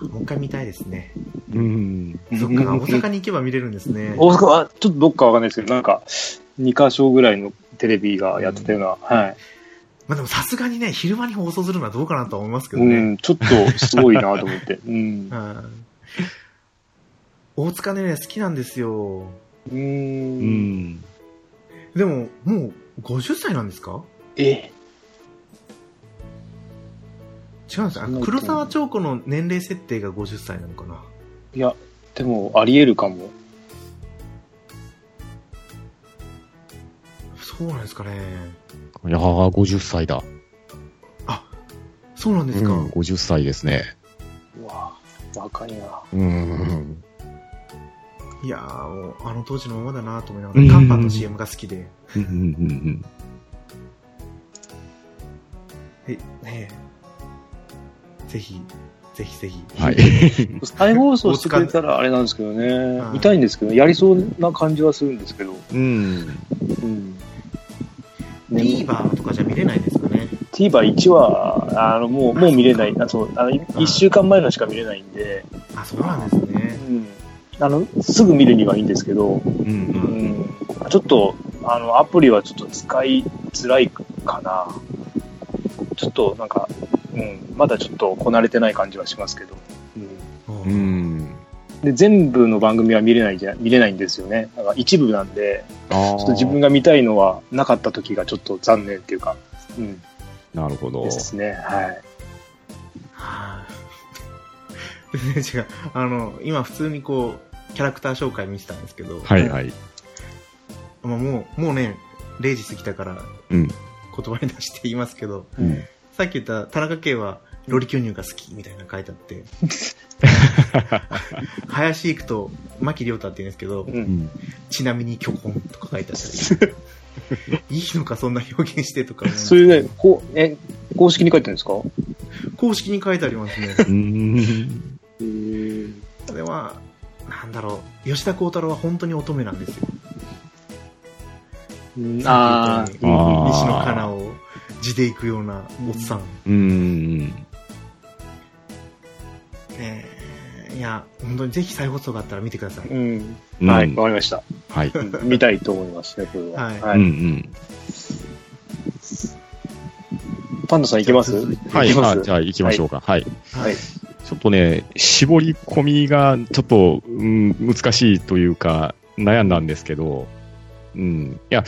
ー、もう一回見たいですね。うん。そっか、大阪に行けば見れるんですね。大阪は、ちょっとどっかわかんないですけど、なんか、2箇所ぐらいのテレビがやってたような、はい。まあでもさすがにね、昼間に放送するのはどうかなとは思いますけどね。うん、ちょっとすごいなと思って。うん。はい大塚ね、好きなんですよ。う。うんん。でも、もう50歳なんですか？え、違うんですよ。あ黒沢彫子の年齢設定が50歳なのかな？いや、でも、あり得るかも。そうなんですかね。いやー、50歳だ。そうなんですか。うん、50歳ですね。うわ若いな。うん。いやー、もうあの当時のままだなと思いながうんら、カンパンの CM が好きで。うんうんうんえ、ねえ。ぜひ、ぜひぜひ。はい。再放送してくれたらあれなんですけどねは。い見たいんですけど、やりそうな感じはするんですけど。うん。うん。ね TVer とかじゃ見れないですかね。TVer1 は、あの、もう、もう見れない。あ、そう、あの、1週間前のしか見れないんで、あ、そうなんですね。うん。あの、すぐ見るにはいいんですけど、う。うんん。ちょっと、あの、アプリはちょっと使いづらいかな。ちょっと、なんか、うん、まだちょっとこなれてない感じはしますけど。うん。う。うんん。で、全部の番組は見れないじゃ、見れないんですよね。なんか一部なんで、ああ。ちょっと自分が見たいのはなかった時がちょっと残念っていうか、うん、なるほど。ですね。はい。は 違う。あの、今普通にこう、キャラクター紹介見てたんですけど、はいはい。まあ、もう、もうね、0時過ぎたからうん。言葉に出して言いますけど、うん。さっき言った田中圭はロリ巨乳が好きみたいなの書いてあって、林行くと牧亮太って言うんですけど、う。うんん。ちなみに巨根とか書いてあったり、いいのかそんな表現してとか思うんですそういうね、こう、え、公式に書いてるんですか？公式に書いてありますね。うん。なんだろう、吉田鋼太郎は本当に乙女なんですよ。ああー西野カナを地で行くようなおっさん。うん。えーいや、本当にぜひ再放送があったら見てください。うん。うんはい、わかりました。はい。見たいと思いますね、これは。はいはうんうん。パンダさんいけます？はい。いきますあじゃあ行きましょうか。はい。はい。ちょっとね、絞り込みがちょっと、うん、難しいというか、悩んだんですけど、うん。いや、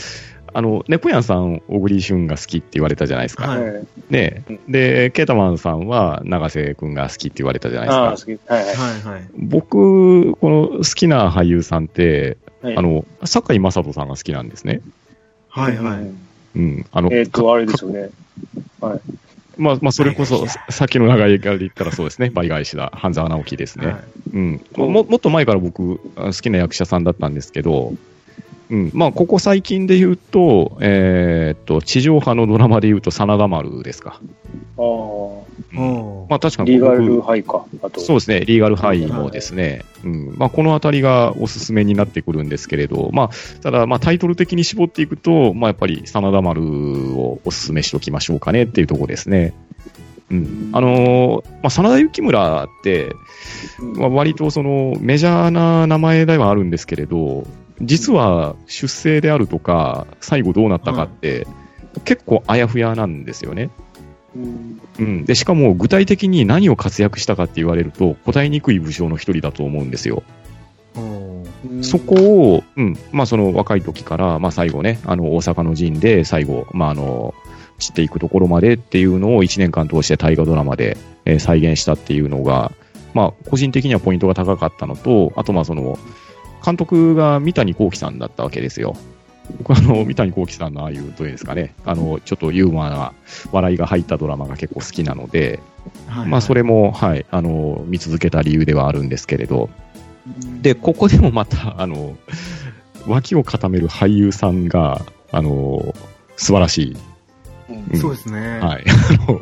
あの、ネポヤンさん、小栗旬が好きって言われたじゃないですか。はいはいねで、ケータマンさんは永瀬くんが好きって言われたじゃないですか。好き。はいはい。僕、この好きな俳優さんって、はいあの、坂井正人さんが好きなんですね。はいはい。うんうん。あの、えっと、あれですよね。はい。まあ、まあ、それこそさっきの長いからで言ったらそうですね。倍返しだ。半沢直樹ですね。はいうん。も、もっと前から僕、あ好きな役者さんだったんですけど、うん。まあ、ここ最近で言うと、えーっと、地上波のドラマで言うと、真田丸ですか。ああ、うんまあ、確かにリーガ僕ルハイか。あと。そうですね、リーガルハイもですね、うんまあ、このあたりがおすすめになってくるんですけれど、まあ、ただ、まあ、タイトル的に絞っていくと、まあ、やっぱり、真田丸をおすすめしておきましょうかねっていうところですね。うん。あのーまあ、真田幸村って、うんまあ、割とそのメジャーな名前ではあるんですけれど、実は出生であるとか、最後どうなったかって、結構あやふやなんですよね。うんうん。で、しかも具体的に何を活躍したかって言われると、答えにくい武将の一人だと思うんですよ。そこを、うん、まあその若い時から、まあ最後ね、あの大阪の陣で最後、まああの、散っていくところまでっていうのを1年間通して大河ドラマで、えー再現したっていうのが、まあ個人的にはポイントが高かったのと、あとまあその、監督が三谷幸喜さんだったわけですよ。僕はあの、三谷幸喜さんのああいう、どうですかね、あの、ちょっとユーモアな笑いが入ったドラマが結構好きなので、はいまあそれも、はい、あの、見続けた理由ではあるんですけれど、で、ここでもまた、あの、脇を固める俳優さんが、あの、素晴らしい。うんうんそうですね。はい。あの、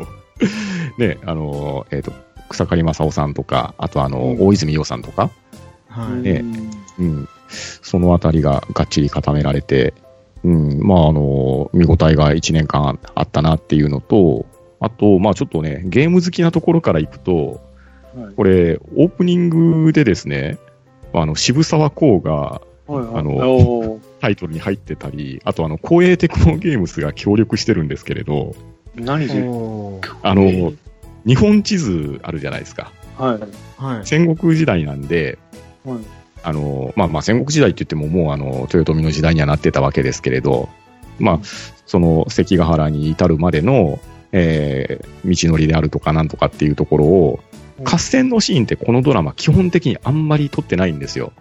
ね、あの、えっ、と、草刈正雄さんとか、あとあの、うん大泉洋さんとか、はい。ね。うん、そのあたりががっちり固められて、うん、まあ、あの、見応えが1年間あったなっていうのと、あと、まあちょっとね、ゲーム好きなところから行くと、はい。これ、オープニングでですね、あの、渋沢公がはいはい。あのタイトルに入ってたり、あとあの、光栄テクノゲームスが協力してるんですけれど、何それおー。あの、日本地図あるじゃないですか。はい。はい。戦国時代なんで、はいあの、まあまあ戦国時代って言ってももうあの、豊臣の時代にはなってたわけですけれど、まあ、その関ヶ原に至るまでの、えー道のりであるとかなんとかっていうところを、うん合戦のシーンってこのドラマ基本的にあんまり撮ってないんですよ。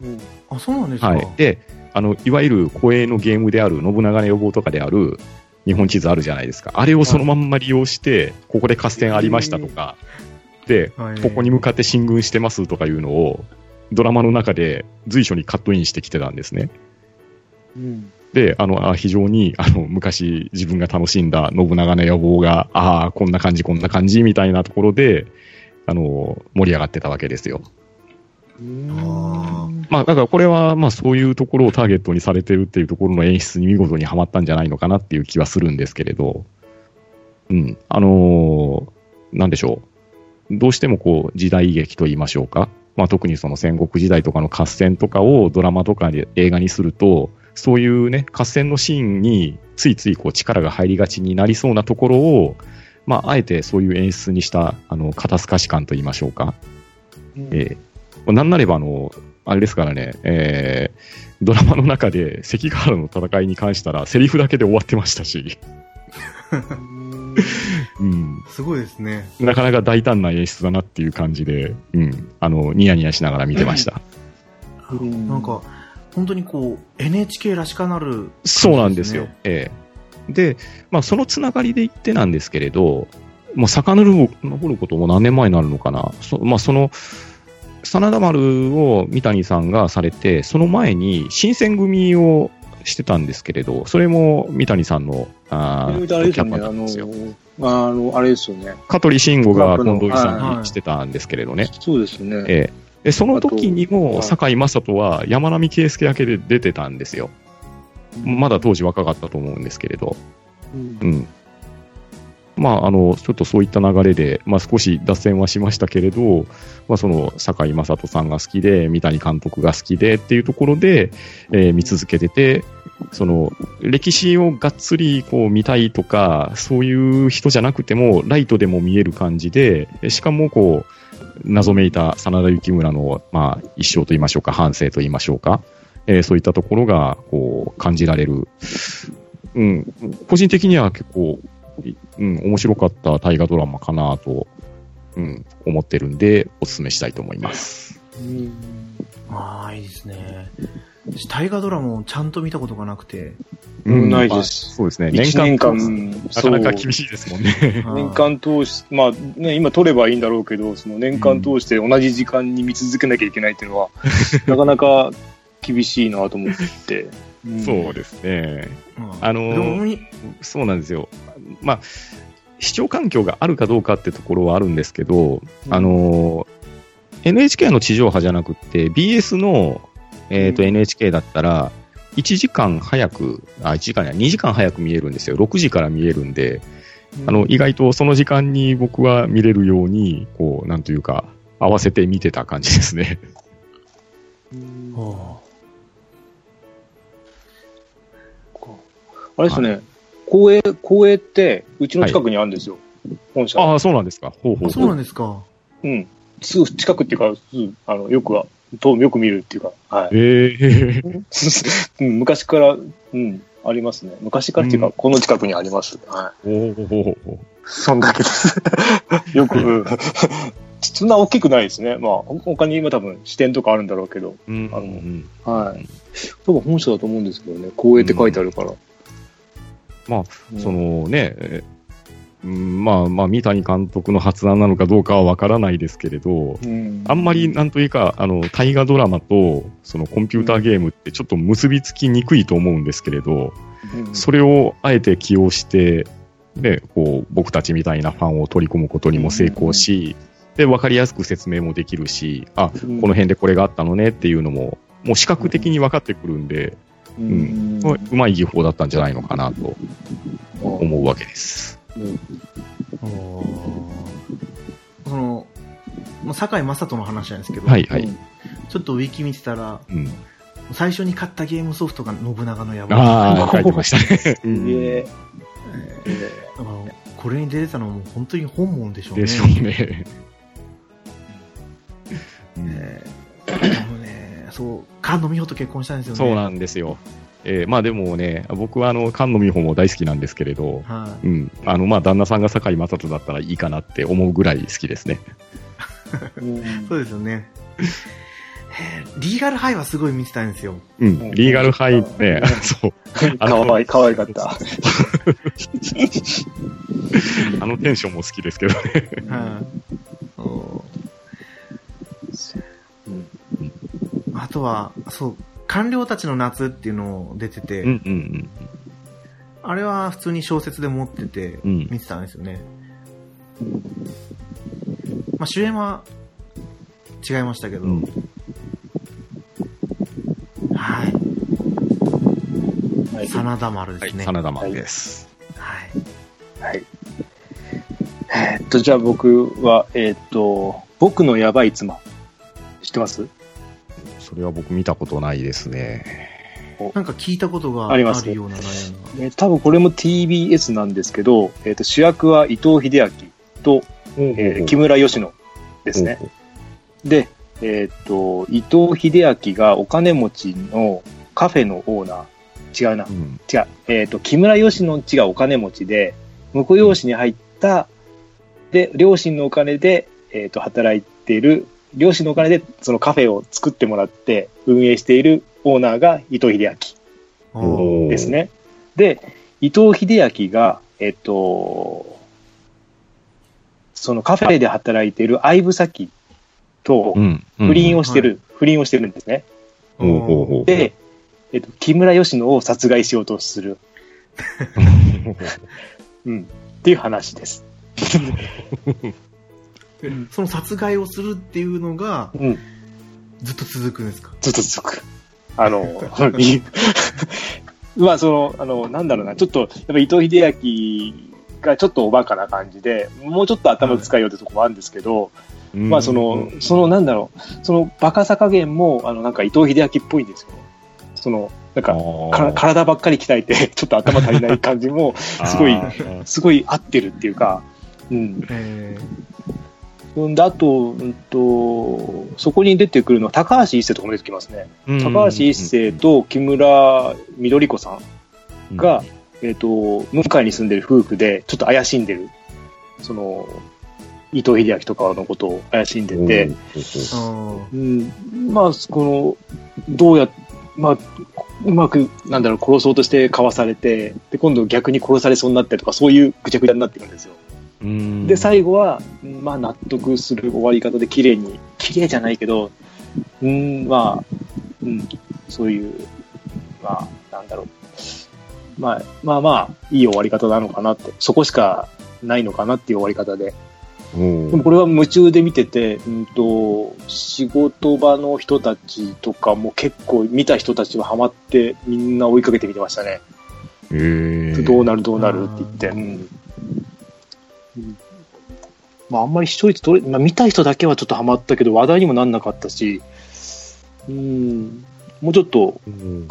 うんあ、そうなんですか。はい。で、あの、いわゆる公営のゲームである、信長の予防とかである、日本地図あるじゃないですか。あれをそのまんま利用して、ここで合戦ありましたとか、ここに向かって進軍してますとかいうのを、ドラマの中で随所にカットインしてきてたんですね。うんで、あの、あ非常に、あの、昔自分が楽しんだ信長の野望が、ああ、こんな感じ、こんな感じ、みたいなところで、あの、盛り上がってたわけですよ。あまあ、だからこれは、まあそういうところをターゲットにされてるっていうところの演出に見事にはまったんじゃないのかなっていう気はするんですけれど、うん、あのーなんでしょう。どうしてもこう、時代劇と言いましょうか。まあ特にその戦国時代とかの合戦とかをドラマとかで映画にすると、そういうね、合戦のシーンについついこう力が入りがちになりそうなところを、まああえてそういう演出にした、あの、肩透かし感と言いましょうか。ええなんなれば、あの、あれですからね、えードラマの中で関ヶ原の戦いに関したら、セリフだけで終わってましたし、うん、すごいですね。なかなか大胆な演出だなっていう感じで、うん、あの、ニヤニヤしながら見てました。うんなんか、本当にこう、NHK らしかなる、そうなんですよ。。ええで、まあ、そのつながりで言ってなんですけれど、もう遡ることも何年前になるのかな。そまあ、その、真田丸を三谷さんがされて、その前に新選組をしてたんですけれど、それも三谷さんの、ああキャパなんですよ。、あの、あれですよね。香取慎吾が近藤さはいんにしてたんですけれどね。そうですよね。ええでその時にも、はい堺雅人は山並圭介役で出てたんですよ。まだ当時若かったと思うんですけれど。うんうん。まあ、あの、ちょっとそういった流れで、まあ少し脱線はしましたけれど、まあその、堺雅人さんが好きで、三谷監督が好きでっていうところで、えー見続けてて、その、歴史をがっつりこう見たいとか、そういう人じゃなくても、ライトでも見える感じで、しかもこう、謎めいた真田幸村の、まあ、一生と言いましょうか、反省と言いましょうか、えーそういったところが、こう、感じられる。うん、個人的には結構、うん、面白かった大河ドラマかなと、うん、思ってるんで、お勧めしたいと思います。うんああ、いいですね。私大河ドラマをちゃんと見たことがなくて、うんないでまあすそうですね。一年間、なかなか厳しいですもんね。年間通し、まあね、今取ればいいんだろうけど、その年間通して同じ時間に見続けなきゃいけないっていうのは、なかなか厳しいなと思って。んそうですね。まあのーそうなんですよ。まあ、視聴環境があるかどうかってところはあるんですけど、あの、NHK の地上波じゃなくって、BS の、えっ、と、うん。NHK だったら、1時間早く、あ、1時間や、2時間早く見えるんですよ。6時から見えるんで、あの、意外とその時間に僕は見れるように、こう、なんというか、合わせて見てた感じですね。うん。はあれですね、公営、公営って、うちの近くにあるんですよ。本社。ああ、そうなんですか。ほうほうほう。あそうなんですか。うん。すぐ近くっていうか、うんあの、よくは、とよく見るっていうか、はい。ええ うん昔から、うん、ありますね。昔からっていうか、うんこの近くにあります。はい。おおほうほうほそんだけです。よく、うんそんな大きくないですね。まあ、ほ他に今多分支店とかあるんだろうけど、う。うんあのうんはい。多分本社だと思うんですけどね、公営って書いてあるから。まあ、うん。そのね、えうんまあまあ、三谷監督の発案なのかどうかはわからないですけれど、うん。あんまりなんというか、あの、大河ドラマと、そのコンピューターゲームってちょっと結びつきにくいと思うんですけれど、うん。それをあえて起用して、ね、こう、僕たちみたいなファンを取り込むことにも成功し、で、わかりやすく説明もできるし、あ、うん。この辺でこれがあったのねっていうのも、もう視覚的に分かってくるんで、うんううまい技法だったんじゃないのかなと思うわけです。うんその、まあ堺雅人の話なんですけど、はいはい。ちょっとウィキ見てたら、うん。最初に買ったゲームソフトが信長の野望。ああ、書いてましたね。え。えーだからこれに出てたのはもう本当に本物でしょうね。でしょうね。ね、そう、菅野美穂と結婚したんですよね。そうなんですよ。えーまあでもね、僕はあの、菅野美穂も大好きなんですけれど、はい、うん。あの、まあ旦那さんが堺雅人だったらいいかなって思うぐらい好きですね。う んそうですよね。えーリーガルハイはすごい見てたんですよ。うん。リーガルハイね、そう。あのかわいい、かわいかった。あのテンションも好きですけどね。はい、そううんあとは、そう、官僚たちの夏っていうのを出てて、うんうんあれは普通に小説で持ってて、うん。うん。見てたんですよね。まあ、主演は違いましたけど、うん。はい。はい。真田丸はい、ですね。真田丸です。はい。はい。えーっと、じゃあ僕は、えーっと、僕のやばい妻。知ってます？それは僕見たことないですね。なんか聞いたことがああります？るような内容な。えー多分これも TBS なんですけど、えーっと、主役は伊藤英明と、えー木村佳乃ですね。で、えーっと、伊藤英明がお金持ちのカフェのオーナー。違うなう。ん。違う。えっ、と、木村佳乃ちがお金持ちで、婿養子に入った、で、両親のお金で、えっ、と、働いている、両親のお金でそのカフェを作ってもらって運営しているオーナーが伊藤英明ですね。で、伊藤英明が、えっ、と、そのカフェで働いている相武咲とうん。不倫をしてる、不倫をしてるんですね。で、えっ、と、木村佳乃を殺害しようとする。うん。っていう話です。その殺害をするっていうのがうん。ずっと続くんですか？ずっと続く。あの、い まあ、その、あの、なんだろうな、ちょっと、やっぱ伊藤英明がちょっとおバカな感じで、もうちょっと頭使いようってとこもあるんですけど、まあ、その、その、なんだろう、そのバカさ加減も、あの、なんか伊藤英明っぽいんですよね。その、なんか、か体ばっかり鍛えて、ちょっと頭足りない感じも、すごいすごい合ってるっていうか、うん。えうんで、あと、うんと、そこに出てくるのは高橋一生とかも出てきますね。うん高橋一生と木村緑子さんが、えっ、と、向かいに住んでる夫婦で、ちょっと怪しんでる。その、伊藤英明とかのことを怪しんでて、うん、まあ、この、どうや、まあ、うまく、なんだろう、殺そうとしてかわされて、で、今度逆に殺されそうになったりとか、そういうぐちゃぐちゃになってるんですよ。うんで、最後は、まあ、納得する終わり方で綺麗に、綺麗じゃないけど、うん、まあ、うん、そういう、まあ、なんだろう。まあ、まあまあ、いい終わり方なのかなって、そこしかないのかなっていう終わり方で。おーでもこれは夢中で見てて、うんと、仕事場の人たちとかも結構見た人たちはハマってみんな追いかけて見てましたね。へーどうなるどうなるって言って。うん。うんまああんまり視聴率取れ、まあ見た人だけはちょっとハマったけど話題にもなんなかったし、うん、もうちょっと、おー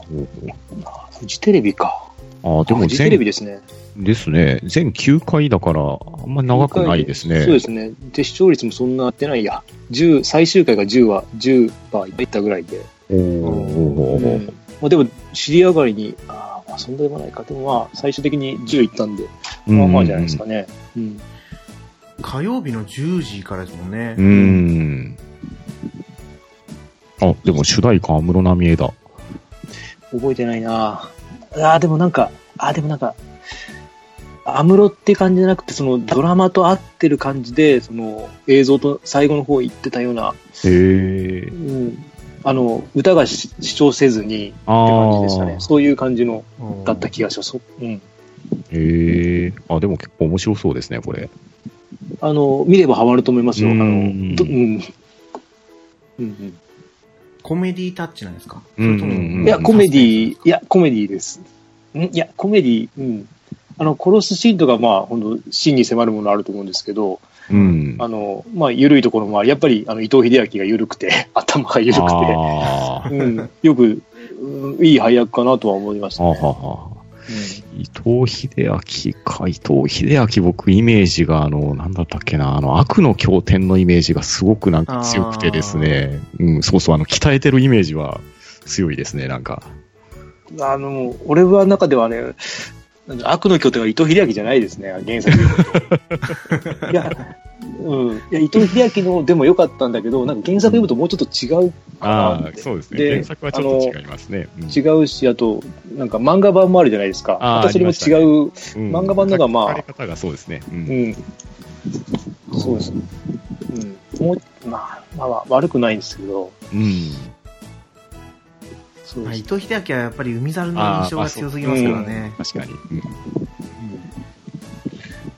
あフジテレビか。ああ、でもフジテレビ全、ですね。ですね。全9回だから、あんまり長くないですね。そうですね。で、視聴率もそんなやってないや。10、最終回が10は、10はいったぐらいで。おーおーうんまあ、でも、尻上がりに、ああ、まあ、そんなでもないか。でもまあ、最終的に10いったんで、まあまあじゃないですかね。うん。火曜日の10時からですもんねう。ん。あ、でも主題歌、安室奈美恵だ。覚えてないなああ、でもなんか、ああ、でもなんか、安室って感じじゃなくて、そのドラマと合ってる感じで、その映像と最後の方言ってたような、へえう。ん、あの、歌がし視聴せずにってあ感じでしたね。あ。そういう感じの、うんだった気がします。うん。へえ。あ、でも結構面白そうですね、これ。あの、見ればハマると思いますよ。あうんの、どうん。うんうんコメディタッチなんですか？いや、コメディ、いや、コメディです。ん？いや、コメディ、うん。あの、殺すシーンとか、まあ、本当真に迫るものあると思うんですけど、うん。あの、まあ、緩いところもあり、やっぱり、あの、伊藤英明が緩くて、頭が緩くて、うん、よく、うんいい配役かなとは思いました、ね。ははは。伊藤英明か。伊藤英明僕イメージがあの、なんだったっけな、あの、悪の経典のイメージがすごくなんか強くてですね。うん、そうそう、あの、鍛えてるイメージは強いですね、なんか。うんあの、俺は中ではね、悪の拠点は伊藤英明じゃないですね、原作。いや、うん。いや、伊藤英明のでも良かったんだけど、なんか原作読むともうちょっと違うかなああ、って。そうですね。で原作はちょっと違いますね。うん違うし、あと、なんか漫画版もあるじゃないですか。またそれも違う。うん漫画版のがまあ書かがそうですね。う。うんん。そうですね。うん。もう、まあ、まあ、悪くないんですけど、うん。そうまあ伊藤英明はやっぱり海猿の印象が強すぎますからね。確かに。うん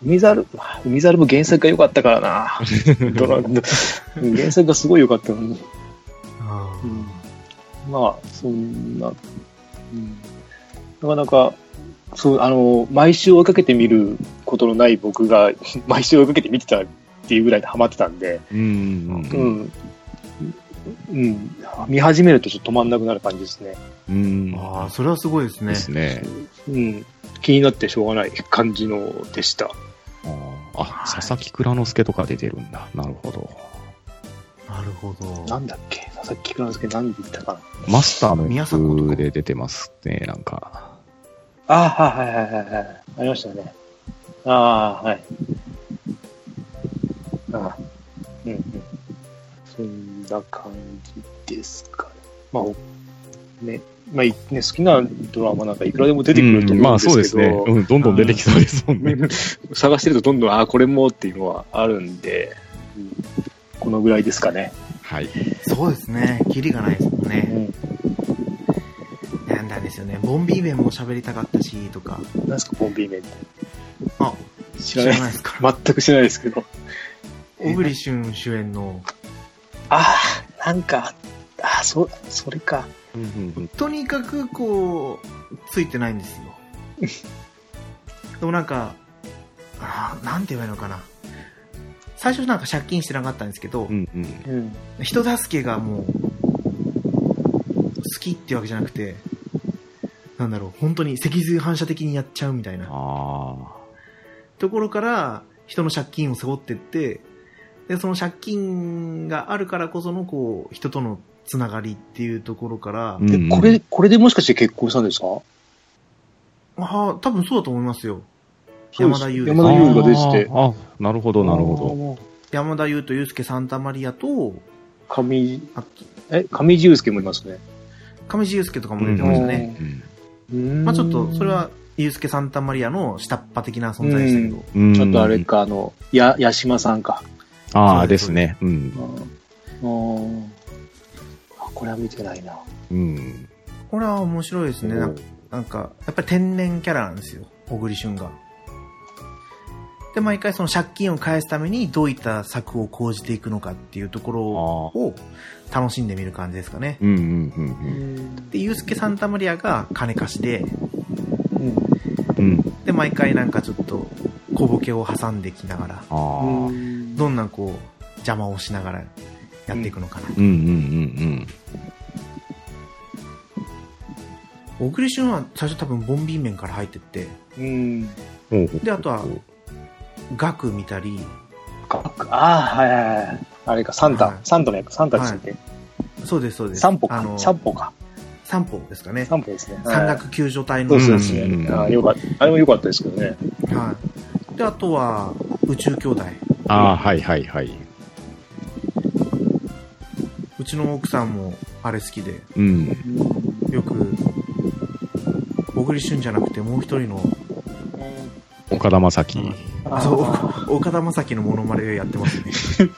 海猿、まあ海猿も原作が良かったからな。ドラ原作がすごい良かったのに。うんまあ、そんな、うん、なかなか、そう、あの、毎週追いかけて見ることのない僕が、毎週追いかけて見てたっていうぐらいでハマってたんで、うんうんううん。ん。うん。見始めるとちょっと止まんなくなる感じですね。うん。あー、それはすごいですねで。すね。うん。気になってしょうがない感じのでした。あーあ、佐々木蔵之介とか出てるんだ。なるほど。なるほど。なんだっけ？佐々木蔵之介何で言ったかな？マスターの宮迫とか役で出てますね、なんか。あはいはいはいはいはい。ありましたね。ああ、はい。ああ、うんうん。そんな感じですかね。まあ、ね、まあ、いね、好きなドラマなんかいくらでも出てくるとうんまあ思うんでけど、そうですすね。うん、どんどん出てきそうですもんね。探してるとどんどん、ああ、これもっていうのはあるんで、うんこのぐらいですかね。はい。そうですね。キリがないですもんね。ん。なんだんですよね。ボンビー弁も喋りたかったし、とか。何ですか、コンビニって。あ、知らない。知らないですか。全く知らないですけど。小栗旬主演の、ああ、なんか、ああ、そ、それか。うんうんうんとにかくこう、ついてないんですよ。でもなんか、あーなんて言えばいいのかな。最初なんか借金してなかったんですけど、うんうんうん。人助けがもう、好きってわけじゃなくて、なんだろう、本当に脊髄反射的にやっちゃうみたいなあところから、人の借金を背負ってって、で、その借金があるからこその、こう、人とのつながりっていうところから、あ。うんうんで、これ、これでもしかして結婚したんですか？ああ、多分そうだと思いますよ。山田優山田優が出てて。あなるほど、なるほ山田優と祐介サンタマリアと、ど。上、あえ、上地雄介もいますね。上地祐介とかも出てましたね。ど。うんうんまあちょっと、それ、は、祐介サンタマリアの下っ端的な存在でしたけど、うんちょっとあれ。か、あの、や、八島さんか。ああ、ですね。うん。うん。あ、これは見てないな。うん。これは面白いですね。なんかなんか、やっぱり天然キャラなんですよ、小栗旬が。で、毎回その借金を返すためにどういった策を講じていくのかっていうところを楽しんでみる感じですかね。うんうんうんん。で、ユースケ・サンタマリアが金貸しで、うん。うん。うん。で、毎回なんかちょっと小ボケを挟んできながら、どんなこう、邪魔をしながらやっていくのかな。うんうんうん小栗旬は最初多分ボンビー面から入ってって、うん。うん。であとは額見たり、かああ、はいはいはい。あれか、サンタ、はいサンタの役、サンタでしたっけ、そうですそうです。散歩か。あの、散歩か。散歩ですかね。散歩ですね。山岳救助隊のそうそうです話。うんね。ああ、よかった。あれも良かったですけどね。はい。で、あとは、宇宙兄弟。ああ、はいはいはい。うちの奥さんもあれ好きで、うん。よく、小栗旬じゃなくてもう一人の、岡田将生。あそう、岡田将生のモノマネやってますね。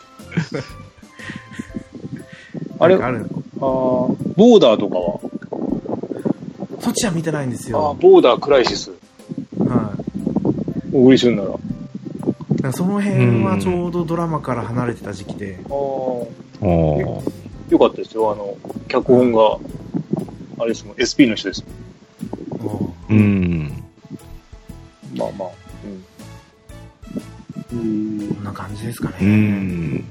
あれあるあーボーダーとかは？そっちは見てないんですあーよ。ボーダークライシス。はい。小栗旬なら。らその辺はちょうどドラマから離れてた時期で、あ。おーよかったですよ。あの、脚本が、あれですもん、SP の人ですもうん。まあまあ。うん。うんうこんな感じですかね。うん。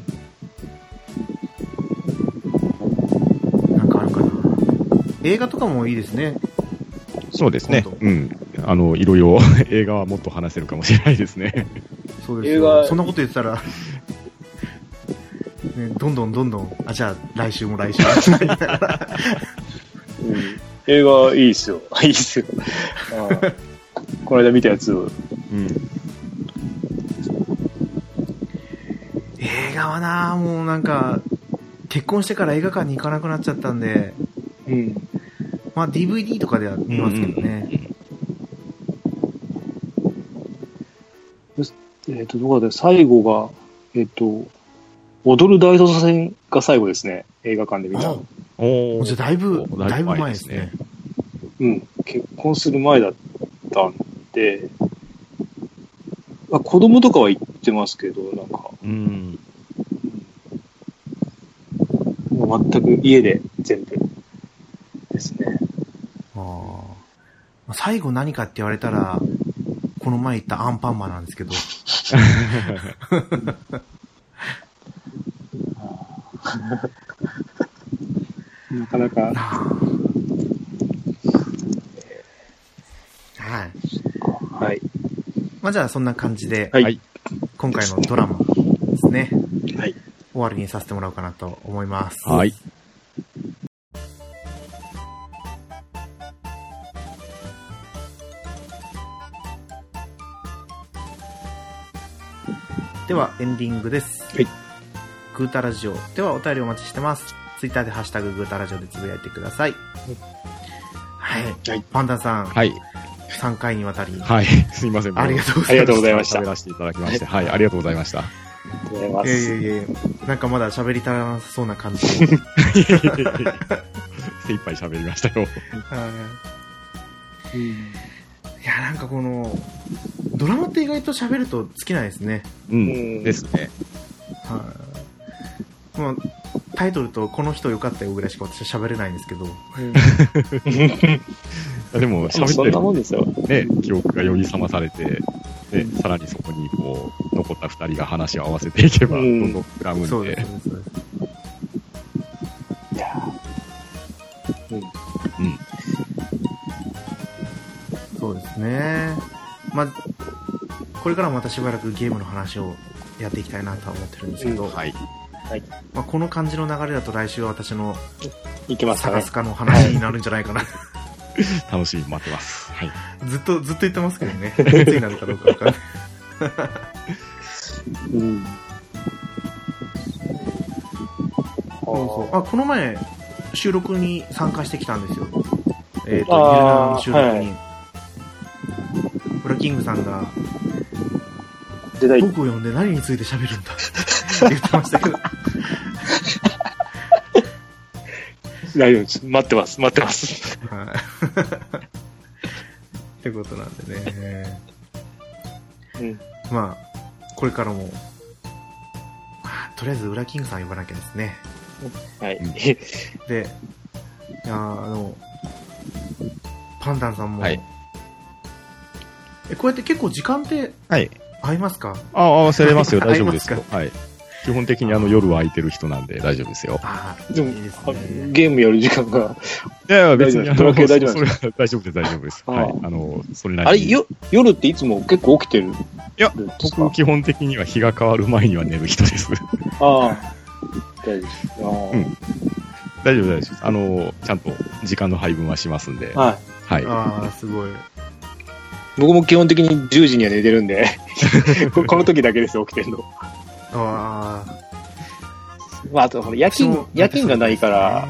なんかあるかな。映画とかもいいですね。そうですねうん。あの、いろいろ 映画はもっと話せるかもしれないですね。そうです映画よ。そんなこと言ってたら、ね、どんどんどんどん、あ、じゃあ来週も来週。うん映画いいっすよ。いいっすよ。この間見たやつ、うん。映画はなもうなんか、結婚してから映画館に行かなくなっちゃったんで、うん。まあ DVD とかでは見ますけどね。えっ、と、どこだっけ最後が、えっ、と、踊る大捜査線が最後ですね。映画館で見た。おーじゃあだいぶ、おだいぶ前ですね。。うん。結婚する前だったんで、まあ、子供とかは一ってますけど、なんか、うん。もう全く家で全部ですね。ああ最後何かって言われたら、この前言ったアンパンマンなんですけど、なかなか、はい。はい。まあじゃあそんな感じで、はい。はい今回のドラマですね、はい。終わりにさせてもらおうかなと思います。はい。は、エンディングです。はい。グータラジオではお便りお待ちしてます。ツイッターでハッシュタググータラジオでつぶやいてください。はい。はいパンダさん、はい。3回にわたり、はい。すいません。ありがとうござありがいます。とうございました喋らせていただきまして、はい。ありがとうございました。ありがとうございまいやいす。やいやなんかまだ喋り足らなさそうな感じで。精一杯喋りましたよ。はいいや、なんかこの、ドラマって意外と喋ると尽きないですね。ううんん。ですね。はい。まあ、タイトルとこの人良かったよぐらいしか私は喋れないんですけど。でも、喋ってるなもんですよ。ね、記憶が呼び覚まされて、ね、さらにそこに、こう、残った二人が話を合わせていけば、どうんんどん膨らむんでそうです、、そうです。そうですいやうんうん。そうですね。まあ、これからもまたしばらくゲームの話をやっていきたいなとは思ってるんですけど、うんはい。まあ、この感じの流れだと来週は私のいけますかの話になるんじゃないかな。楽しみに待ってます。はい。ずっと、ずっと言ってますけどね。いつになるかどうかわかんない。うん。そうそうあ、この前、収録に参加してきたんですよ。えっ、ーゆるなの収録に。ブラキングさんが、僕を呼んで何について喋るんだ？っ て言ってましたけど。大丈夫です。待ってます。待ってます。はい。ってことなんでね。うん。まあ、これからも、まあとりあえず、ウラキングさん呼ばなきゃですね。はい。うんで、いやーあの、パンダンさんも、はいえ、こうやって結構時間ってはい。合いますか？あ、合わせれますよ。大丈夫ですよ。はい。基本的にあの夜は空いてる人なんで大丈夫ですよ。ああ、でもいいですあね。ゲームやる時間が。いやいや、別にあの、大丈夫です大丈夫それは大丈夫です、大丈夫です。はい。あの、それなあれ。よ、夜っていつも結構起きてる？んですやか？僕、基本的には日が変わる前には寝る人です。ああ。大丈夫です。あーうん大丈夫、大丈夫です。あの、ちゃんと時間の配分はしますんで。はい。はい。ああ、すごい。僕も基本的に10時には寝てるんで、こ この時だけですよ、起きてるの。ああ、まあ、あと、夜勤、夜勤がないから、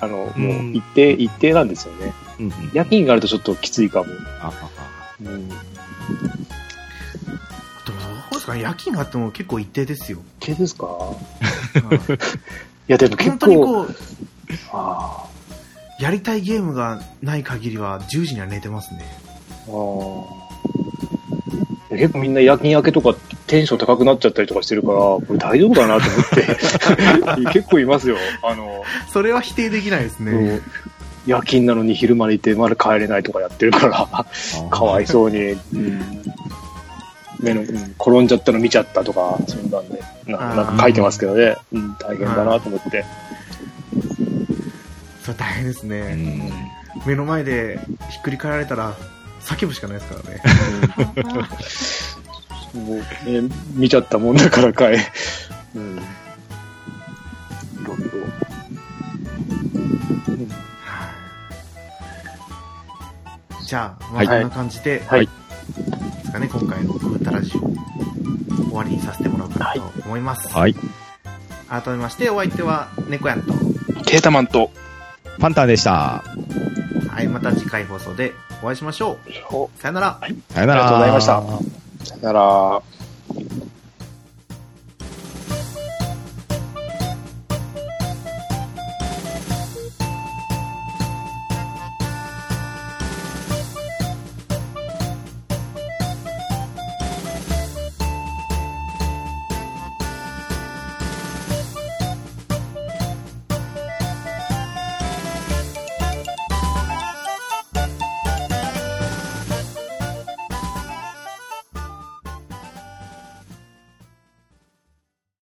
あの、もう一定、一定なんですよね。うんうん。夜勤があるとちょっときついかも。ああうん。でもどうですかね夜勤があっても結構一定ですよ。一定ですか？は いいや、でも結本当に構、こう、あやりたいゲームがない限りは10時には寝てますね。あ。結構みんな夜勤明けとかテンション高くなっちゃったりとかしてるから、これ大丈夫かなと思って、結構いますよ。あの、それは否定できないですね。夜勤なのに昼までいてまだ帰れないとかやってるから、あ かわいそうに、うん、目の、うん転んじゃったの見ちゃったとか、そんなんで、ななんか書いてますけどね、うん、大変だなと思って。それ大変ですうね。ん。目の前でひっくり返られたら叫ぶしかないですからね。もう、ね、見ちゃったもんだからかい。うん。いろいろ。はいじゃあ、まあ、はいこんな感じで、はいですかね、今回のグータラジオ、終わりにさせてもらおうかなと思います。はい。改めまして、お相手は猫やんと。ケータマンと、パンタンでした。はい、また次回放送でお会いしましょう。さよなら。はい、さよなら。ありがとうございました。さよなら。